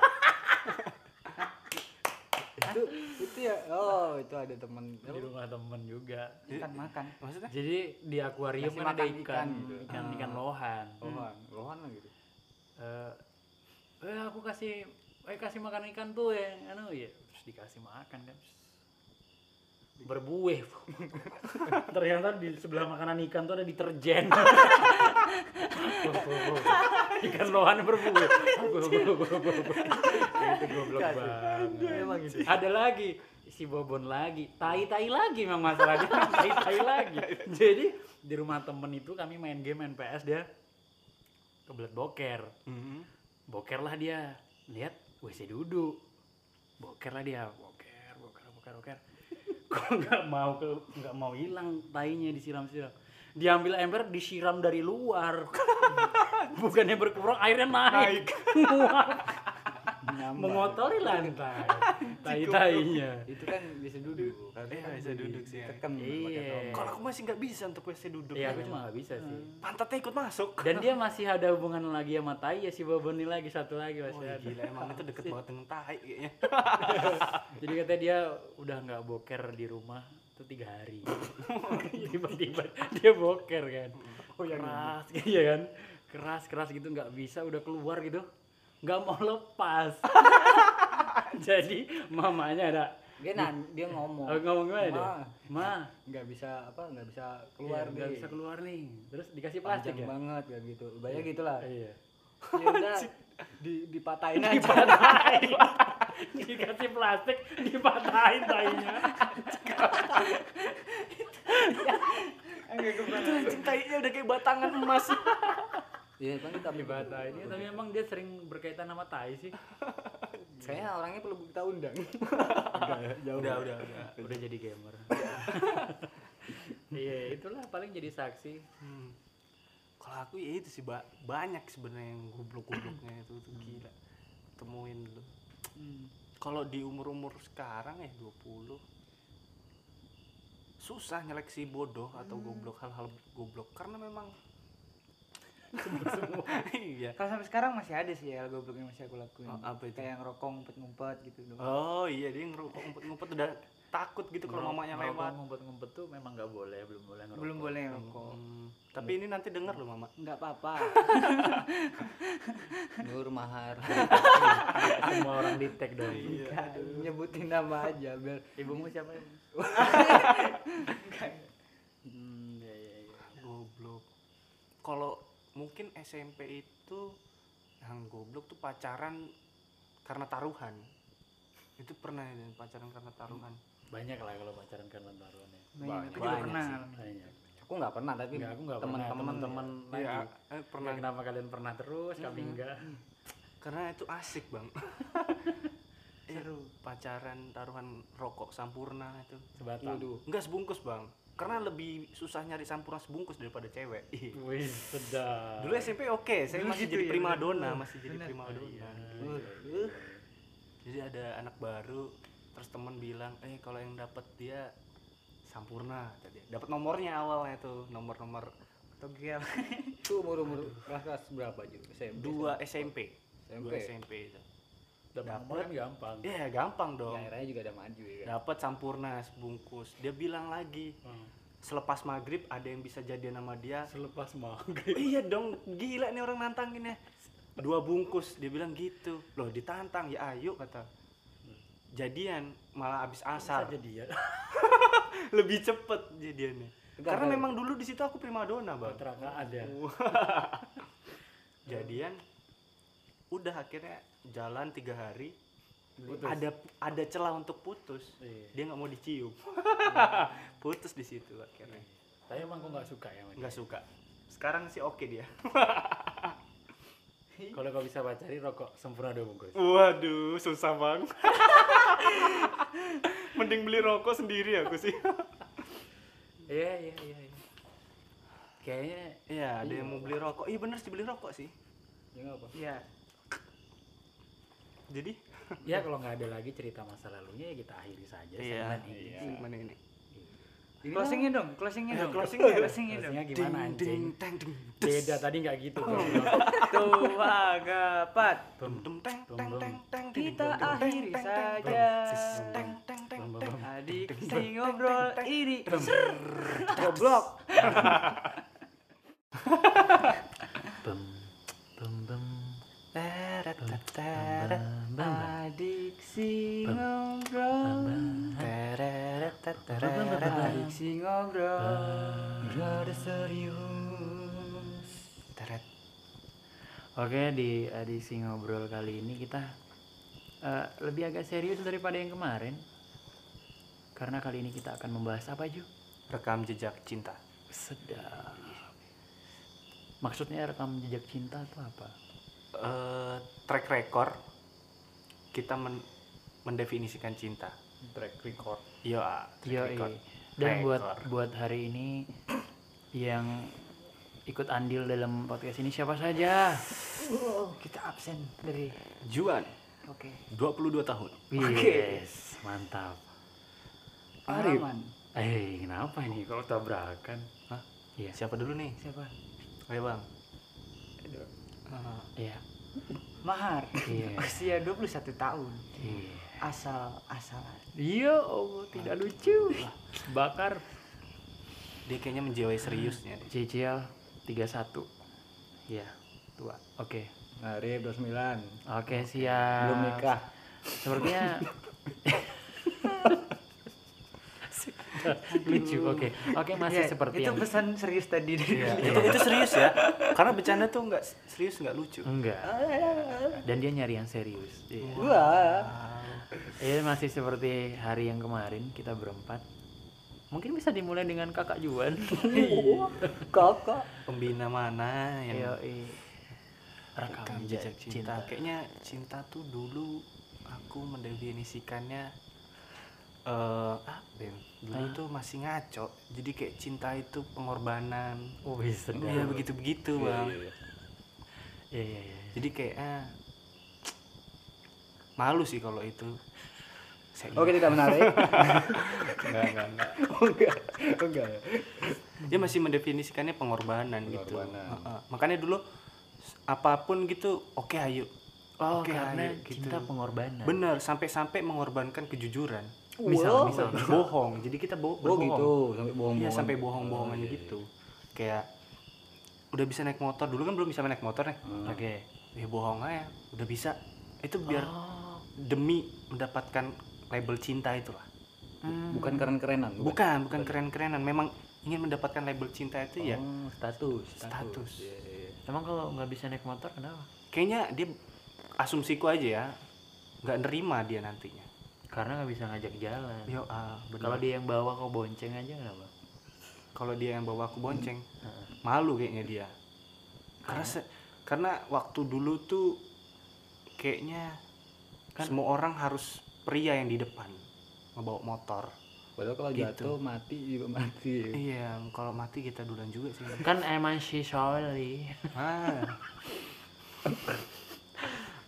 itu itu ya oh itu ada temen. Di rumah temen juga. Ikan makan maksudnya? Jadi di akuarium kan ada ikan, ikan. gitu. ikan, ikan lohan. lohan lohan lah gitu. Eh, eh aku kasih, eh kasih makan ikan tuh yang anu ya, terus dikasih makan kan. Berbuih. Ternyata di sebelah makanan ikan tuh ada deterjen. ikan lohan berbuih. Itu goblok banget. Ada lagi si Bobon lagi, tai-tai lagi memang masalahnya, tai-tai lagi. Jadi di rumah temen itu kami main game main PS dia kebelet boker. Mhm. Boker lah dia. Lihat WC duduk. Boker lah dia, boker, boker, boker, boker. Kok nggak mau ke nggak mau hilang tainya disiram-siram. Diambil ember disiram dari luar. Bukannya berkurang airnya naik. Nambah. Mengotori lantai. Tai-tainya. itu kan bisa duduk kan Iya, bisa duduk sih, ya. tekan Iya. kalau aku masih nggak bisa untuk WC duduk Iya, aku cuma nggak bisa sih. pantatnya ikut masuk Dan dia masih ada hubungan lagi sama tai ya si Bobon ini lagi satu lagi masih Wah, ada. gila emang itu deket banget dengan tai kayaknya Jadi katanya dia udah nggak boker di rumah tuh tiga hari. Tiba-tiba dia boker kan. Oh ya keras, iya kan? Keras keras gitu nggak bisa udah keluar gitu, nggak mau lepas. Jadi mamanya ada dia nan dia ngomong oh, ngomong gimana dia? Ma, Ma, nggak bisa apa nggak bisa keluar keluar nggak bisa keluar nih. Terus dikasih plastik Panjang ya? banget kayak gitu banyak gitulah Iya. ya udah di dipatahin aja Dipatahin. Dikasih plastik, dipatahin tainya. itu anjing tainya udah kayak batangan emas iya kan tapi Dipatahin. Ya, tapi emang dia sering berkaitan sama tai sih. saya orangnya perlu kita undang. Jauh. udah udah udah. Udah jadi gamer. Iya itulah paling jadi saksi. Hmm. Kalau aku ya itu sih ba. Banyak sebenarnya yang goblok-gobloknya itu tuh gila. Temuin dulu. Kalau di umur-umur sekarang ya 20 susah nyeleksi bodoh atau goblok hal-hal goblok. Karena memang semua iya. kalau sampai sekarang masih ada sih ya goblok yang masih aku lakuin Oh, apa itu? kayak ngerokok ngumpet-ngumpet gitu dong Oh iya dia ngerokok ngumpet-ngumpet udah takut gitu kalau mamanya lewat. ngumpet-ngumpet tuh memang nggak boleh belum boleh ngerokok belum boleh ngerokok Hmm, tapi ini nanti denger loh mama. nggak apa-apa Nur Mahar semua orang di tag dong Iya. nyebutin nama aja biar ibumu siapa hmm, ya, ya, ya. Goblok. Kalau mungkin SMP itu yang goblok tuh pacaran karena taruhan. Itu pernah ya pacaran karena taruhan. banyak lah kalau pacaran karena taruhan ya banyak juga banyak pernah sih. banyak aku nggak pernah tapi teman-teman teman-teman lagi Iya, eh, pernah pernah kenapa kalian pernah terus kami enggak karena itu asik, Bang. Seru. Pacaran taruhan rokok sampurna itu. sebatang. Enggak sebungkus, Bang. Karena lebih susah nyari sampurna sebungkus daripada cewek. Ih. wih sedap Dulu SMP oke, saya Dulu masih gitu jadi ya, prima bener. dona, masih jadi Bener. prima dona. Iya. Uh, jadi ada anak baru terus temen bilang eh kalau yang dapat dia sampurna tadi dapat nomornya awalnya tuh nomor-nomor togel Itu umur-umur kelas-kelas berapa juga? SMP. dua SMP dua SMP. SMP itu Dapat kan gampang. ya gampang Ya, dong akhirnya juga ada maju ya kan. dapat sampurna sebungkus dia bilang lagi Hmm. selepas maghrib ada yang bisa jadian sama dia Selepas maghrib. iya dong gila nih orang nantangin ya dua bungkus dia bilang gitu loh ditantang ya ayo kata jadian malah abis asar Bisa jadi ya. lebih cepet jadiannya Enggak, karena enggak. memang dulu di situ aku primadona bang Kecelakaan ya. jadian udah akhirnya jalan tiga hari Putus. ada ada celah untuk putus Iya. dia nggak mau dicium putus di situ akhirnya Tapi emang kok nggak suka ya nggak suka sekarang sih oke dia Kalau kau bisa pacarin rokok sempurna dua bungkus. waduh susah bang mending beli rokok sendiri aku sih Iya iya iya. iya. Kayaknya iya ada yang mau beli rokok iya bener sih beli rokok sih Ya nggak apa. ya jadi ya kalau nggak ada lagi cerita masa lalunya ya kita akhiri saja iya segmen ini. iya. mana ini closingnya dong closingnya Ya, dong closingnya. closingnya dong Closingnya gimana Ding, anjing? ding, teng, ding, des. Beda tadi nggak gitu. tua gapat Dum, dum, teng, teng, teng, teng, ding, Kita akhiri saja. teng, teng, teng, teng, teng. adik si ngobrol ini Goblok. Bem bem bem Teret, teret, adik si ngobrol teret, teret. adik si ngobrol rada serius Teret. Oke di edisi ngobrol kali ini kita eh, lebih agak serius daripada yang kemarin karena kali ini kita akan membahas apa Ju? Rekam jejak cinta. Sedap. Maksudnya rekam jejak cinta itu apa? Eh, track record kita men- mendefinisikan cinta. Track record. Iya, track Yo, record. Dan buat Record. buat hari ini yang ikut andil dalam podcast ini siapa saja? kita absen dari Juan, oke 22 tahun. Yes, mantap. Arif. Eh, kenapa ini kalau tabrakan? Hah? Iya. Siapa dulu nih? siapa Ayo bang. Ah, Iya. Mahar Iya. usia 21 tahun Iya. asal asalan Iya, oh, tidak lucu. Bakar dia kayaknya menjiwai seriusnya. deh. cicil 31. Iya, tua. Oke. Arif 29. Oke, siap. Belum nikah. Sepertinya lucu. Oke. Oke, masih Ya, seperti itu yang pesan serius tadi dari Iya, itu, itu serius ya. Karena bercanda tuh nggak serius nggak lucu. enggak. Dan dia nyari yang serius. Iya. Wah. Iya, masih seperti hari yang kemarin kita berempat. Mungkin bisa dimulai dengan kakak Juan. kakak Pembina mana yang Iya, iya. rekam jejak cinta. Kayaknya cinta tuh dulu aku mendefinisikannya eh ah, Ben, dulu tuh masih ngaco. Jadi kayak cinta itu pengorbanan. Oh, Iya begitu-begitu, Bang. Iya, iya, iya. Jadi kayak ah, malu sih kalau itu. Saya Oke, tidak menarik. enggak, enggak, enggak. enggak. Enggak ya. Dia masih mendefinisikannya pengorbanan, gitu. Pengorbanan. Heeh. Makanya dulu apa pun gitu, oke ayo. Oh, Oke, karena ayo, gitu. cinta pengorbanan. Bener, sampai-sampai mengorbankan kejujuran. Misal, misal. bohong. Jadi kita bo Oh berbohong. gitu, sampai bohong-bohong. Iya, sampai bohong-bohongan gitu. Kayak udah bisa naik motor, dulu kan belum bisa naik motor nih. Oke. Ya bohong aja, udah bisa. Itu biar Oh. demi mendapatkan label cinta itulah. Bukan keren-kerenan. Bukan, bukan keren-kerenan. Memang ingin mendapatkan label cinta itu ya Oh, status. status. Iya, iya, iya. Emang kalau nggak bisa naik motor kenapa? Kayaknya dia asumsiku aja ya, nggak nerima dia nantinya. Karena nggak bisa ngajak jalan. Yo, ah. Kalau dia yang bawa kau bonceng aja kenapa? kalau dia yang bawa aku bonceng, Heeh. malu kayaknya dia. Karena se- karena waktu dulu tuh kayaknya semua orang harus pria yang di depan ngebawa motor. Padahal kalau Gitu. jatuh mati juga mati. Iya, kalau mati kita duluan juga sih. Kan emang si Shirley. ah,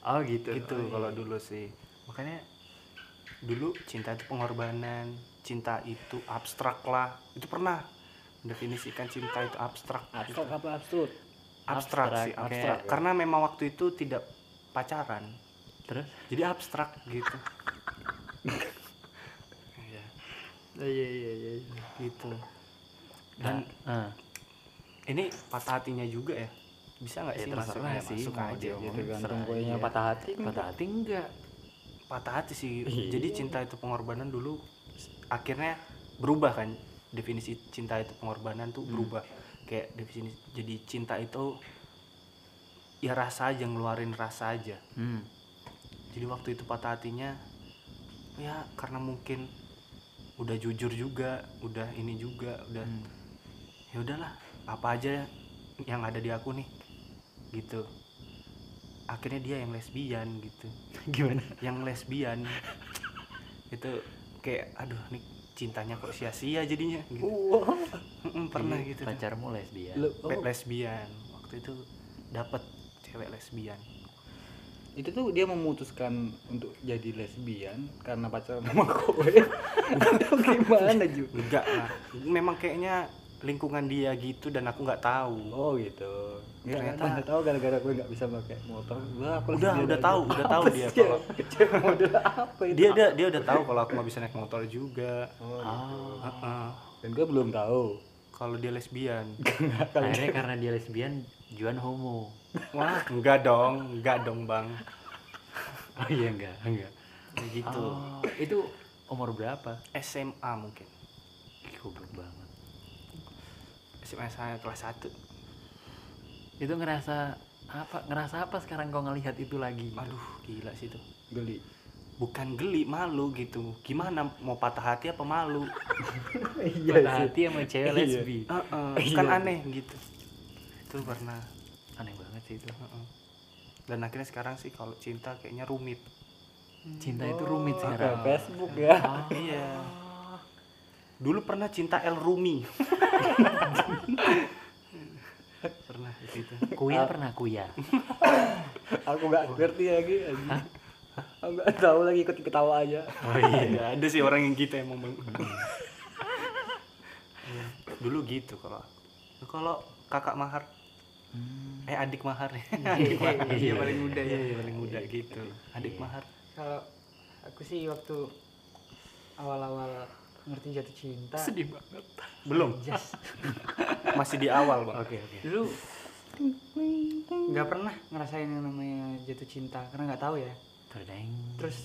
Oh gitu. gitu Oh, iya. kalau dulu sih. makanya dulu cinta itu pengorbanan cinta itu abstrak lah. Itu pernah mendefinisikan cinta itu abstrak. Abstrak apa absurd? Abstrak sih Abstrak, abstrak. oke. karena memang waktu itu tidak pacaran. Terus? Jadi abstrak gitu. Iya, iya iya iya gitu. Dan ah, ini patah hatinya juga ya. Bisa nggak ya sih masuk? Sih masuk aja ya mau tergantung terserah kuenya aja. patah hati patah hati enggak patah hati sih Iya. jadi cinta itu pengorbanan dulu akhirnya berubah kan definisi cinta itu pengorbanan tuh berubah kayak definisi jadi cinta itu ya rasa aja ngeluarin rasa aja hmm. jadi waktu itu patah hatinya ya karena mungkin udah jujur juga udah ini juga udah Hmm. ya udahlah apa aja yang ada di aku nih gitu akhirnya dia yang lesbian gitu. Gimana? Yang lesbian. Itu kayak aduh nih cintanya kok sia-sia jadinya gitu. Mm-mm, pernah Jadi gitu pacarmu lesbian? Le- oh, lesbian. Waktu itu dapat cewek lesbian. Itu tuh dia memutuskan untuk jadi lesbian karena pacaran sama kowe atau gimana Ju? enggak lah. Memang kayaknya lingkungan dia gitu dan aku nggak tahu. Oh gitu. Nggak Ternyata- mana tahu gara-gara gue nggak bisa pakai motor. Gua aku udah udah aja. tahu udah tahu Apa dia kalau model apa itu? Dia dia dia udah tahu kalau aku nggak bisa naik motor juga. Oh, gitu. oh Heeh. dan gue belum tahu. Kalau dia lesbian. Akhirnya karena dia lesbian Juan homo. Wah enggak dong enggak dong bang. Oh iya enggak enggak. Gitu. Oh, itu umur berapa? SMA mungkin. Goblok banget SMA saya kelas 1 itu ngerasa apa ngerasa apa sekarang kau ngelihat itu lagi? Aduh. Gila sih itu. Geli. Bukan geli malu gitu. Gimana mau patah hati apa malu? Patah hati sama cewek Iya. lesbi. Heeh, Iya. kan aneh gitu. Itu pernah aneh banget sih itu. Heeh. dan akhirnya sekarang sih kalau cinta kayaknya rumit. Cinta itu rumit Pakai sekarang. Facebook ya. Iya dulu pernah cinta El Rumi. Pernah itu itu kuya pernah kuya? Aku nggak ngerti lagi anjing. aku nggak tahu lagi ikut ketawa aja. Oh iya. Iya, ada sih orang yang gitu emang bang. Iya, dulu gitu kalau kalau kakak mahar. Eh adik mahar. Ya adik mahar. Iya, paling muda ya. iya, iya, paling muda gitu. Adik mahar. Kalau aku sih waktu awal-awal ngerti jatuh cinta sedih banget belum Jas. masih di awal bang oke oke dulu nggak pernah ngerasain yang namanya jatuh cinta karena nggak tahu ya Terdeng. terus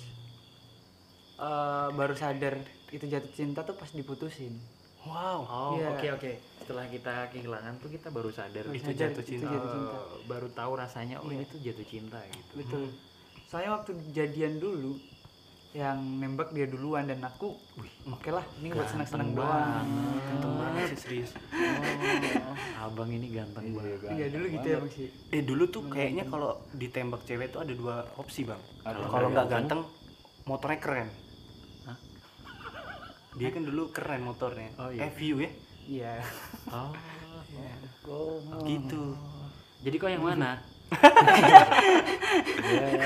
eh, baru sadar itu jatuh cinta tuh pas diputusin wow Oh, Iya. oke oke. Setelah kita kehilangan tuh kita baru sadar Baru itu sadar jatuh itu cinta. jatuh cinta. Baru tahu rasanya oh Iya. ini tuh jatuh cinta gitu. betul soalnya waktu jadian dulu yang nembak dia duluan dan aku oke lah ini buat seneng-seneng doang. banget. ganteng banget sih serius. Oh, abang ini ganteng banget. iya dulu gitu ya bang sih. Eh dulu tuh kayaknya kalau ditembak cewek tuh ada dua opsi bang. Kalau kalau nggak ganteng motornya keren. Hah? dia kan dulu keren motornya. Oh, iya. eh view ya? Iya. Oh. gitu. Jadi kau yang mana?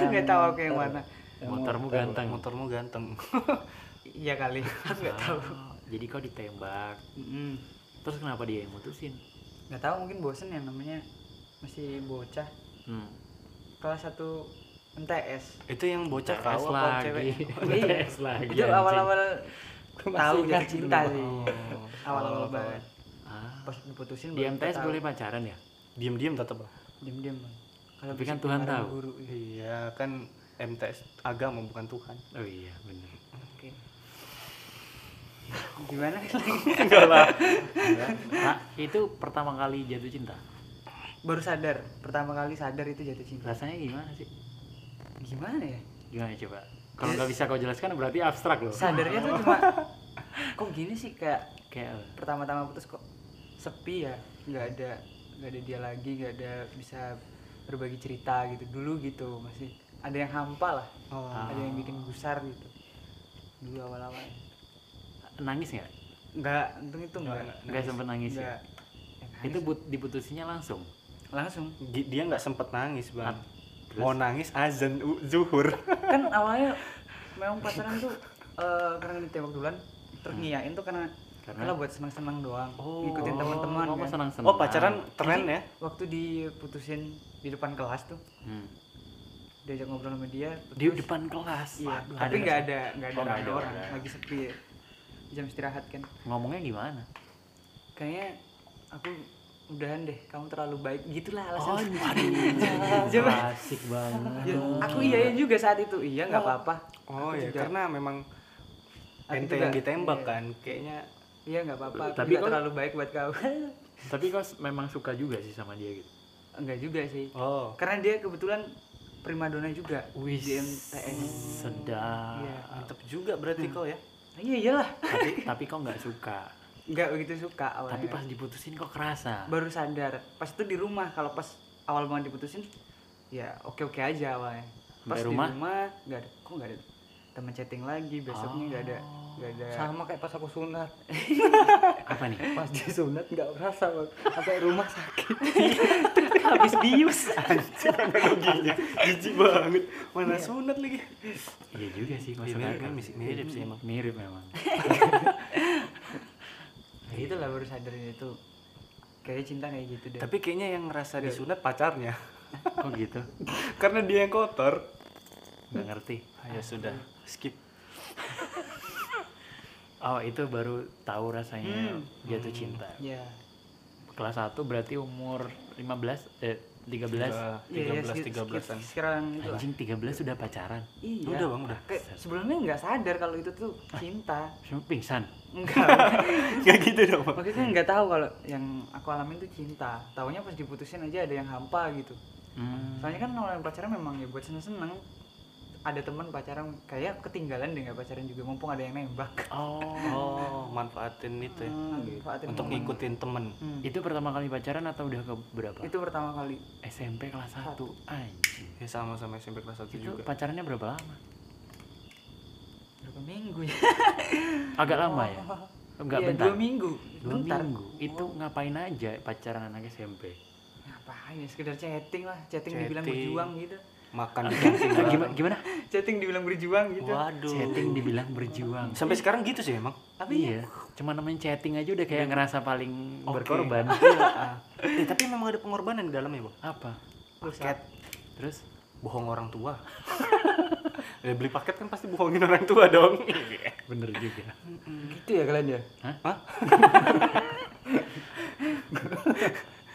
nggak tahu aku yang mana Motormu ganteng. motormu ganteng iya kali aku nggak tahu Oh, jadi kau ditembak. Mm-mm. Terus kenapa dia yang mutusin? nggak tahu mungkin bosen ya namanya masih bocah Hmm. kelas satu MTS itu yang bocah TS kau apa lagi. cewek Iya. Lagi. itu awal-awal tahu jatuh cinta sih Oh, awal-awal awal-awal banget Ah. pas diputusin Di MTS boleh pacaran ya? diem diem tetap bang diem diem bang kalau Tapi kan Tuhan tahu. guru iya kan MTS agama bukan Tuhan. Oh iya benar. oke. Gimana? Enggak lah. Nah, itu pertama kali jatuh cinta. baru sadar. Pertama kali sadar itu jatuh cinta. Rasanya gimana sih? gimana ya? Gimana coba? Kalau nggak bisa kau jelaskan berarti abstrak loh. sadarnya tuh cuma kok gini sih? Kayak Kayak pertama-tama putus kok sepi ya. Nggak ada nggak ada dia lagi nggak ada bisa berbagi cerita gitu. Dulu gitu masih ada yang hampa lah oh. ada yang bikin gusar gitu dulu awal-awal nangis nggak? nggak untung itu Nggak, nggak sempet nangis ya? Ya, Itu but, diputusinya langsung. langsung dia nggak sempet nangis bang terus? mau nangis azan zuhur kan awalnya memang pacaran tuh eh, karena ditembak duluan terus ngiyain tuh karena Karena? kalau buat senang-senang doang Oh, ngikutin teman-teman oh, kan. senang-senang. Oh pacaran tren ya? waktu diputusin di depan kelas tuh Hmm. Diajak ngobrol sama dia Di terus- depan kelas. iya Waduh, tapi ada nggak ada nggak ada, Oh, ada ada orang orang. lagi sepi jam istirahat kan Ngomongnya gimana? kayaknya aku udahan deh kamu terlalu baik gitulah Oh, alasan waduh. Coba. Asik banget. Ya, aku iyain juga saat itu iya nggak apa-apa Oh Aku ya juga- karena memang ente yang ditembak iya. kan kayaknya iya nggak apa-apa Tapi nggak kok- terlalu baik buat kau Tapi kau memang suka juga sih sama dia gitu. enggak juga sih oh karena dia kebetulan primadona juga Wih, di MTS sedap. Iya. mantep juga berarti kau ya iya iyalah Tapi tapi kau nggak suka. nggak begitu suka awalnya Tapi pas diputusin kok kerasa. baru sadar pas itu di rumah kalau pas awal banget diputusin ya oke oke aja awalnya pas Sampai di rumah? rumah nggak ada kok nggak ada teman chatting lagi besoknya nggak ada nggak ada sama kayak pas aku sunat Apa nih? pas di sunat nggak kerasa Bang. sampai rumah sakit habis bius jijik banget mana sunat lagi Iya juga sih, masuk mirip, akal. mirip, mirip sih emang. Mirip memang. ya itulah baru sadar itu kayak cinta kayak gitu deh tapi kayaknya yang ngerasa disunat pacarnya Kok gitu? karena dia yang kotor Nggak ngerti. Ah, ya sudah skip Oh, itu baru tahu rasanya Hmm. jatuh cinta. ya Kelas 1 berarti umur 15 eh 13. Iya, tiga belas ya, tiga belasan sekarang itu. Anjing 13 sudah pacaran. iya udah bang udah kayak sebelumnya nggak sadar kalau itu tuh cinta Cuma pingsan. enggak nggak gitu dong bang maksudnya nggak tahu kalau yang aku alamin tuh cinta taunya pas diputusin aja ada yang hampa gitu Hmm. soalnya kan awalnya pacaran memang ya buat seneng seneng ada teman pacaran kayak ketinggalan deh nggak pacaran juga mumpung ada yang nembak Oh. oh manfaatin itu ya Manfaatin untuk momen. ngikutin temen Hmm. Itu pertama kali pacaran atau udah ke berapa? itu pertama kali SMP kelas 1. Anjing. ya sama sama SMP kelas 1 Itu juga pacarannya berapa lama? berapa minggu ya Agak lama ya? Enggak Iya, bentar. dua minggu Dua bentar minggu. Itu ngapain aja pacaran anak SMP? ngapain ya sekedar chatting lah chatting, dibilang Chatting. berjuang gitu makan di kantin gimana gimana? chatting dibilang berjuang gitu. Waduh. Chatting dibilang berjuang. sampai sekarang gitu sih emang. Tapi iya, cuma namanya chatting aja udah kayak ngerasa paling Oke. berkorban. Iya, eh, tapi memang ada pengorbanan di dalamnya bang. Apa? paket. Terus? Bohong orang tua. Ya, beli paket kan pasti bohongin orang tua dong. Bener juga. gitu ya kalian ya? Hah?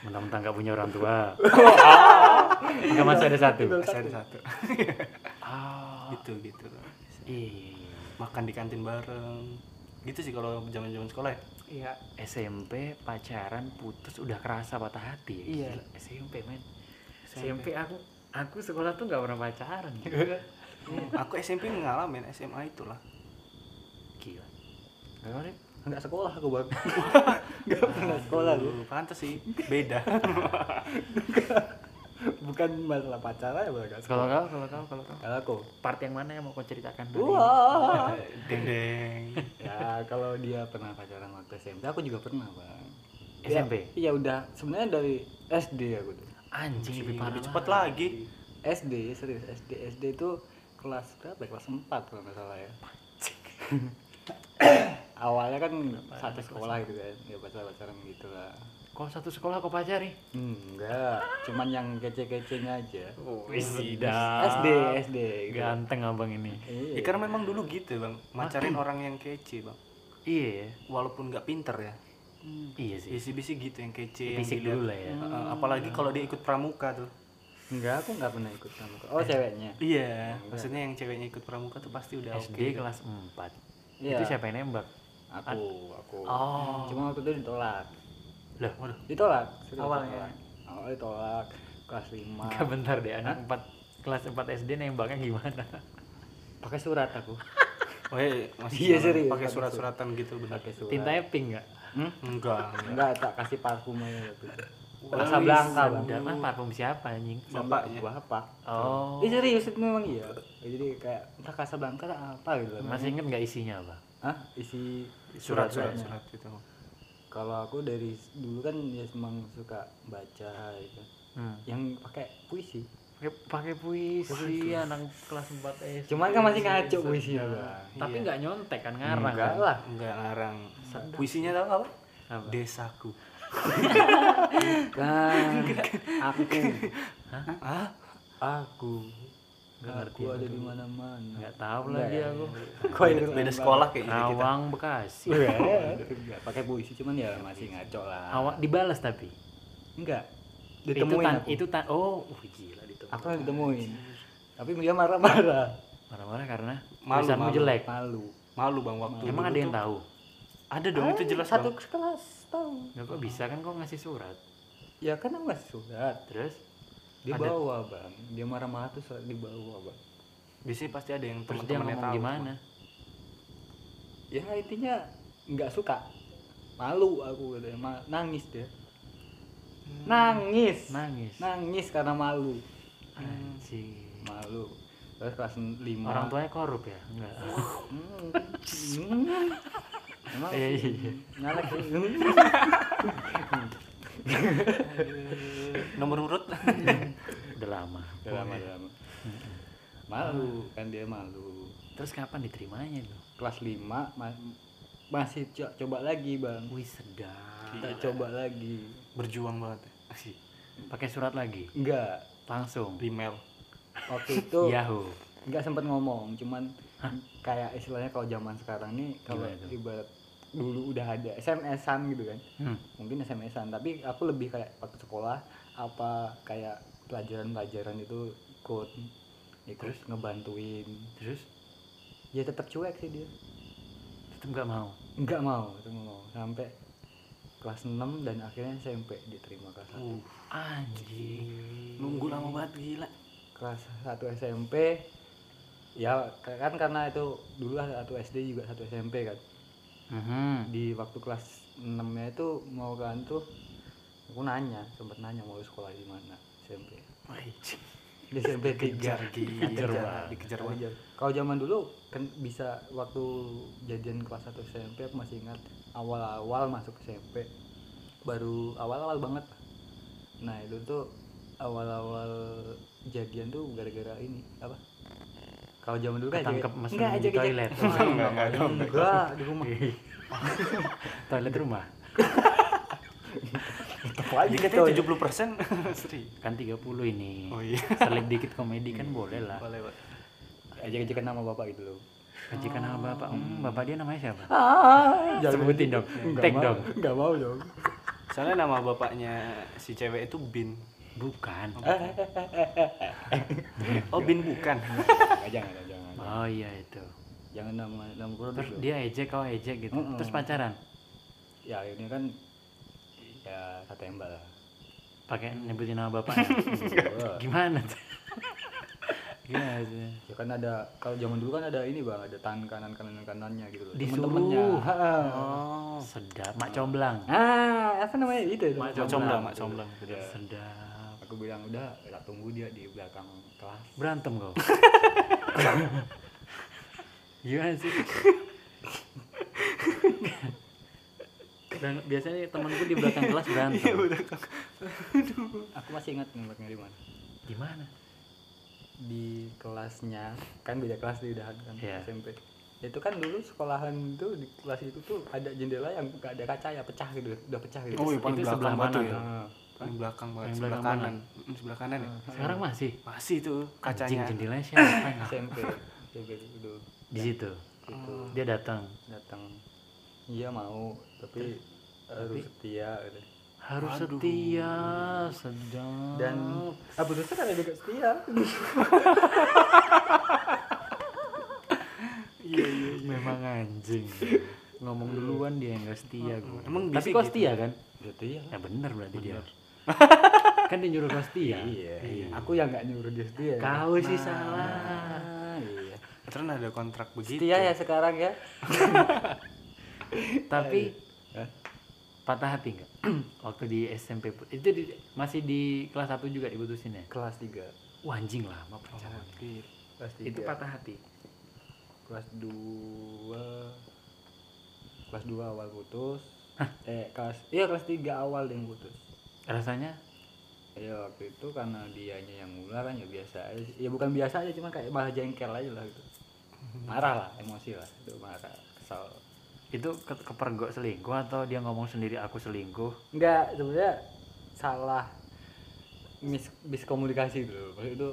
Mentang-mentang gak punya orang tua. Enggak masih ada satu. masih ada satu Ah, gitu gitu iya. makan di kantin bareng gitu sih kalau zaman zaman sekolah ya iya SMP pacaran putus udah kerasa patah hati ya. Iya. Gila, SMP men. SMP aku aku sekolah tuh nggak pernah pacaran. aku SMP ngalamin SMA itulah Gila. Gak? Nggak sekolah aku bang. Nggak pernah sekolah Aduh, pantes sih. Beda. Bukan masalah pacaran ya bang. Kalau kau, kalau kau, kalau kau. kalau aku. Part yang mana yang mau kau ceritakan? wah. Deng deng ya kalau dia pernah pacaran waktu SMP aku juga pernah bang. SMP? iya udah. Sebenarnya dari SD aku tuh. Anjing lebih parah. lebih cepat lagi. SD serius SD SD itu kelas berapa? Kelas 4 kalau nggak salah ya awalnya kan satu sekolah gitu kan ya pacaran pacaran gitu lah Kau satu sekolah kau pacari? enggak cuman yang kece-kecenya aja Oh, dah. SD SD gitu. Ganteng abang ini. ya, Iya. karena memang dulu gitu bang macarin orang yang kece bang Iya ya. walaupun nggak pinter ya Iya sih. isi bisi gitu yang kece yang Fisik dilihat. dulu lah ya. Heeh, apalagi kalau dia ikut pramuka tuh enggak aku nggak pernah ikut sama oh ceweknya iya maksudnya yang ceweknya ikut pramuka tuh pasti udah oke SD kelas 4. Iya. Itu siapa yang nembak? Aku aku Oh. cuma waktu itu ditolak Lah, waduh ditolak serius, Awalnya. ditolak. awalnya ditolak kelas 5 Enggak bentar deh, anak 4 kelas 4 SD nembaknya gimana? pakai surat aku oh iya masih Iya, serius, pakai surat-suratan gitu benar pakai surat Tintanya pink enggak? Hmm? enggak enggak tak kasih parfum aja waktu itu Wah, Casablanca bang Udah mah parfum siapa anjing? bapaknya bapak Oh. Ih serius itu memang iya. Jadi kayak entah Casablanca apa gitu. Masih inget nggak isinya apa? Hah? Isi surat surat surat gitu Kalau aku dari dulu kan ya emang suka baca gitu. Hmm. Yang pakai puisi. pakai pakai puisi anak kelas 4 SD Cuman kan masih ngaco puisinya, Bang. tapi Iya. nggak nyontek kan ngarang Enggak kan? lah. Enggak ngarang. Puisinya tahu apa? Apa? Desaku. Kan aku Ah, aku Nggak ngerti aku ada di mana-mana. nggak tahu Enggak lagi ya. aku Kok beda, beda sekolah kayaknya kita. Rawang Bekasi Enggak pakai puisi cuman ya masih ngaco lah. awak dibalas tapi Enggak. itu Ditemuin tan aku. itu tan oh uh, gila ditemuin Aku yang ditemuin. Tapi dia marah-marah. marah-marah karena Malu, malu. jelek Malu. Malu Bang waktu emang ada yang tahu Ada dong itu jelas satu Bang. kelas tahu. Nggak kok bisa kan kok ngasih surat Ya kan aku ngasih surat. terus Dia Ada. bawa bang. Dia marah-marah tuh surat dibawa bang. Biasanya pasti ada yang terus dia ngomong tahu. gimana Ya intinya nggak suka. Malu aku katanya. Ma- nangis dia. Nangis. nangis Nangis karena malu. anjing Malu. Terus kelas 5 orang tuanya korup ya enggak Hmm. Hmm. Emang Iya, iya, nyalek. Nomor urut. udah lama Udah lama, udah lama. Malu kan dia malu. terus kapan diterimanya tuh Kelas 5 ma- masih co- coba lagi bang. wih sedap Kita coba lagi. Berjuang banget. Asik. pakai surat lagi Enggak. langsung Email. Waktu itu Yahoo nggak sempat ngomong, cuman kayak istilahnya kalau zaman sekarang nih kalau ibarat dulu udah ada SMS-an gitu kan. hmm. Mungkin SMS-an, tapi aku lebih kayak waktu sekolah apa kayak pelajaran-pelajaran itu ikut ikut ngebantuin. terus Ya tetap cuek sih dia. tetap nggak mau Enggak mau, nggak mau. Sampai kelas 6 dan akhirnya SMP diterima kelas 1. Uh, anjing nunggu lama banget gila. Kelas 1 SMP ya kan karena itu dulu satu SD juga satu SMP kan. Mhm. di waktu kelas 6 nya itu mau kan tuh aku nanya sempat nanya mau sekolah di mana SMP di SMP tiga Dikejar, dikejar. Dikejar. kalau zaman dulu kan bisa waktu jadian kelas 1 SMP aku masih ingat awal-awal masuk SMP baru awal-awal banget nah itu tuh awal-awal jadian tuh gara-gara ini apa kalau zaman dulu kan Ketangkep aja- mesum enggak di aja toilet. Enggak, enggak, enggak. enggak di rumah. Toilet rumah. Jadi katanya 70 persen. Seri. kan 30 ini. Oh iya. selip dikit komedi kan boleh lah. Boleh, Pak. ajak-ajakan nama bapak gitu loh. Majikan nama bapak. Hmm, bapak dia namanya siapa? Ah sebutin dong. Tag dong. Nggak mau dong. Soalnya nama bapaknya si cewek itu Bin. Bukan. Oh, Bin bukan. Jangan jangan oh iya itu. Jangan nama nama produk terus dia ejek kau ejek gitu. Terus pacaran? Ya ini kan ya kata yang lah. Pakai nyebutin nama bapaknya Wah. gimana tuh? Gimana sih? Ya kan ada kalau zaman dulu kan ada ini bang ada tangan kanan kanan kanannya gitu loh. Disuruh. temen-temennya. Oh. sedap. Mak comblang. Ah apa namanya? Itu Mak comblang, mak comblang. Sedap aku bilang udah tak tunggu dia di belakang kelas. Berantem kau? Gimana sih? Dan biasanya temanku di belakang kelas berantem. Aku masih ingat nembaknya di mana. Di mana? Di kelasnya. Kan beda kelas di udahan kan Iya. SMP itu kan dulu sekolahan itu di kelas itu tuh ada jendela yang gak ada kaca ya pecah gitu udah pecah gitu. Oh, iya, Itu sebelah mana ya. Nah, Paling belakang banget, Paling sebelah belakang kanan. Mm, sebelah kanan ya. sekarang masih? Masih tuh Anjing, kacanya. jendelanya siapa yang SMP SMP itu di situ? Itu dia datang? Datang. Iya mau tapi harus setia gitu. harus Aduh. setia sedap. Dan Abu Dosa kan juga setia. Iya, iya, iya. memang anjing. Ngomong duluan dia yang gak setia gua. Emang tapi kok gitu? setia kan? Setia. Ya bener berarti dia kan dia nyuruh kau setia iya. Aku yang nggak nyuruh dia setia kau sih Nah, salah. Iya. Terus ada kontrak begitu. setia ya sekarang ya? Tapi Hah? patah hati nggak? Waktu di SMP itu di- masih di kelas 1 juga diputusin ya? Kelas 3 Wah, anjing lama pacaran Oke. kelas 3 itu patah hati? Kelas 2 kelas 2 awal putus. Eh kelas iya kelas 3 awal yang putus rasanya ya waktu itu karena dianya yang ular kan ya biasa aja ya bukan biasa aja cuma kayak malah jengkel aja lah gitu. Marah lah emosi lah. Itu marah kesal. Itu ke kepergok selingkuh atau dia ngomong sendiri aku selingkuh enggak sebenarnya salah mis miskomunikasi dulu. Waktu itu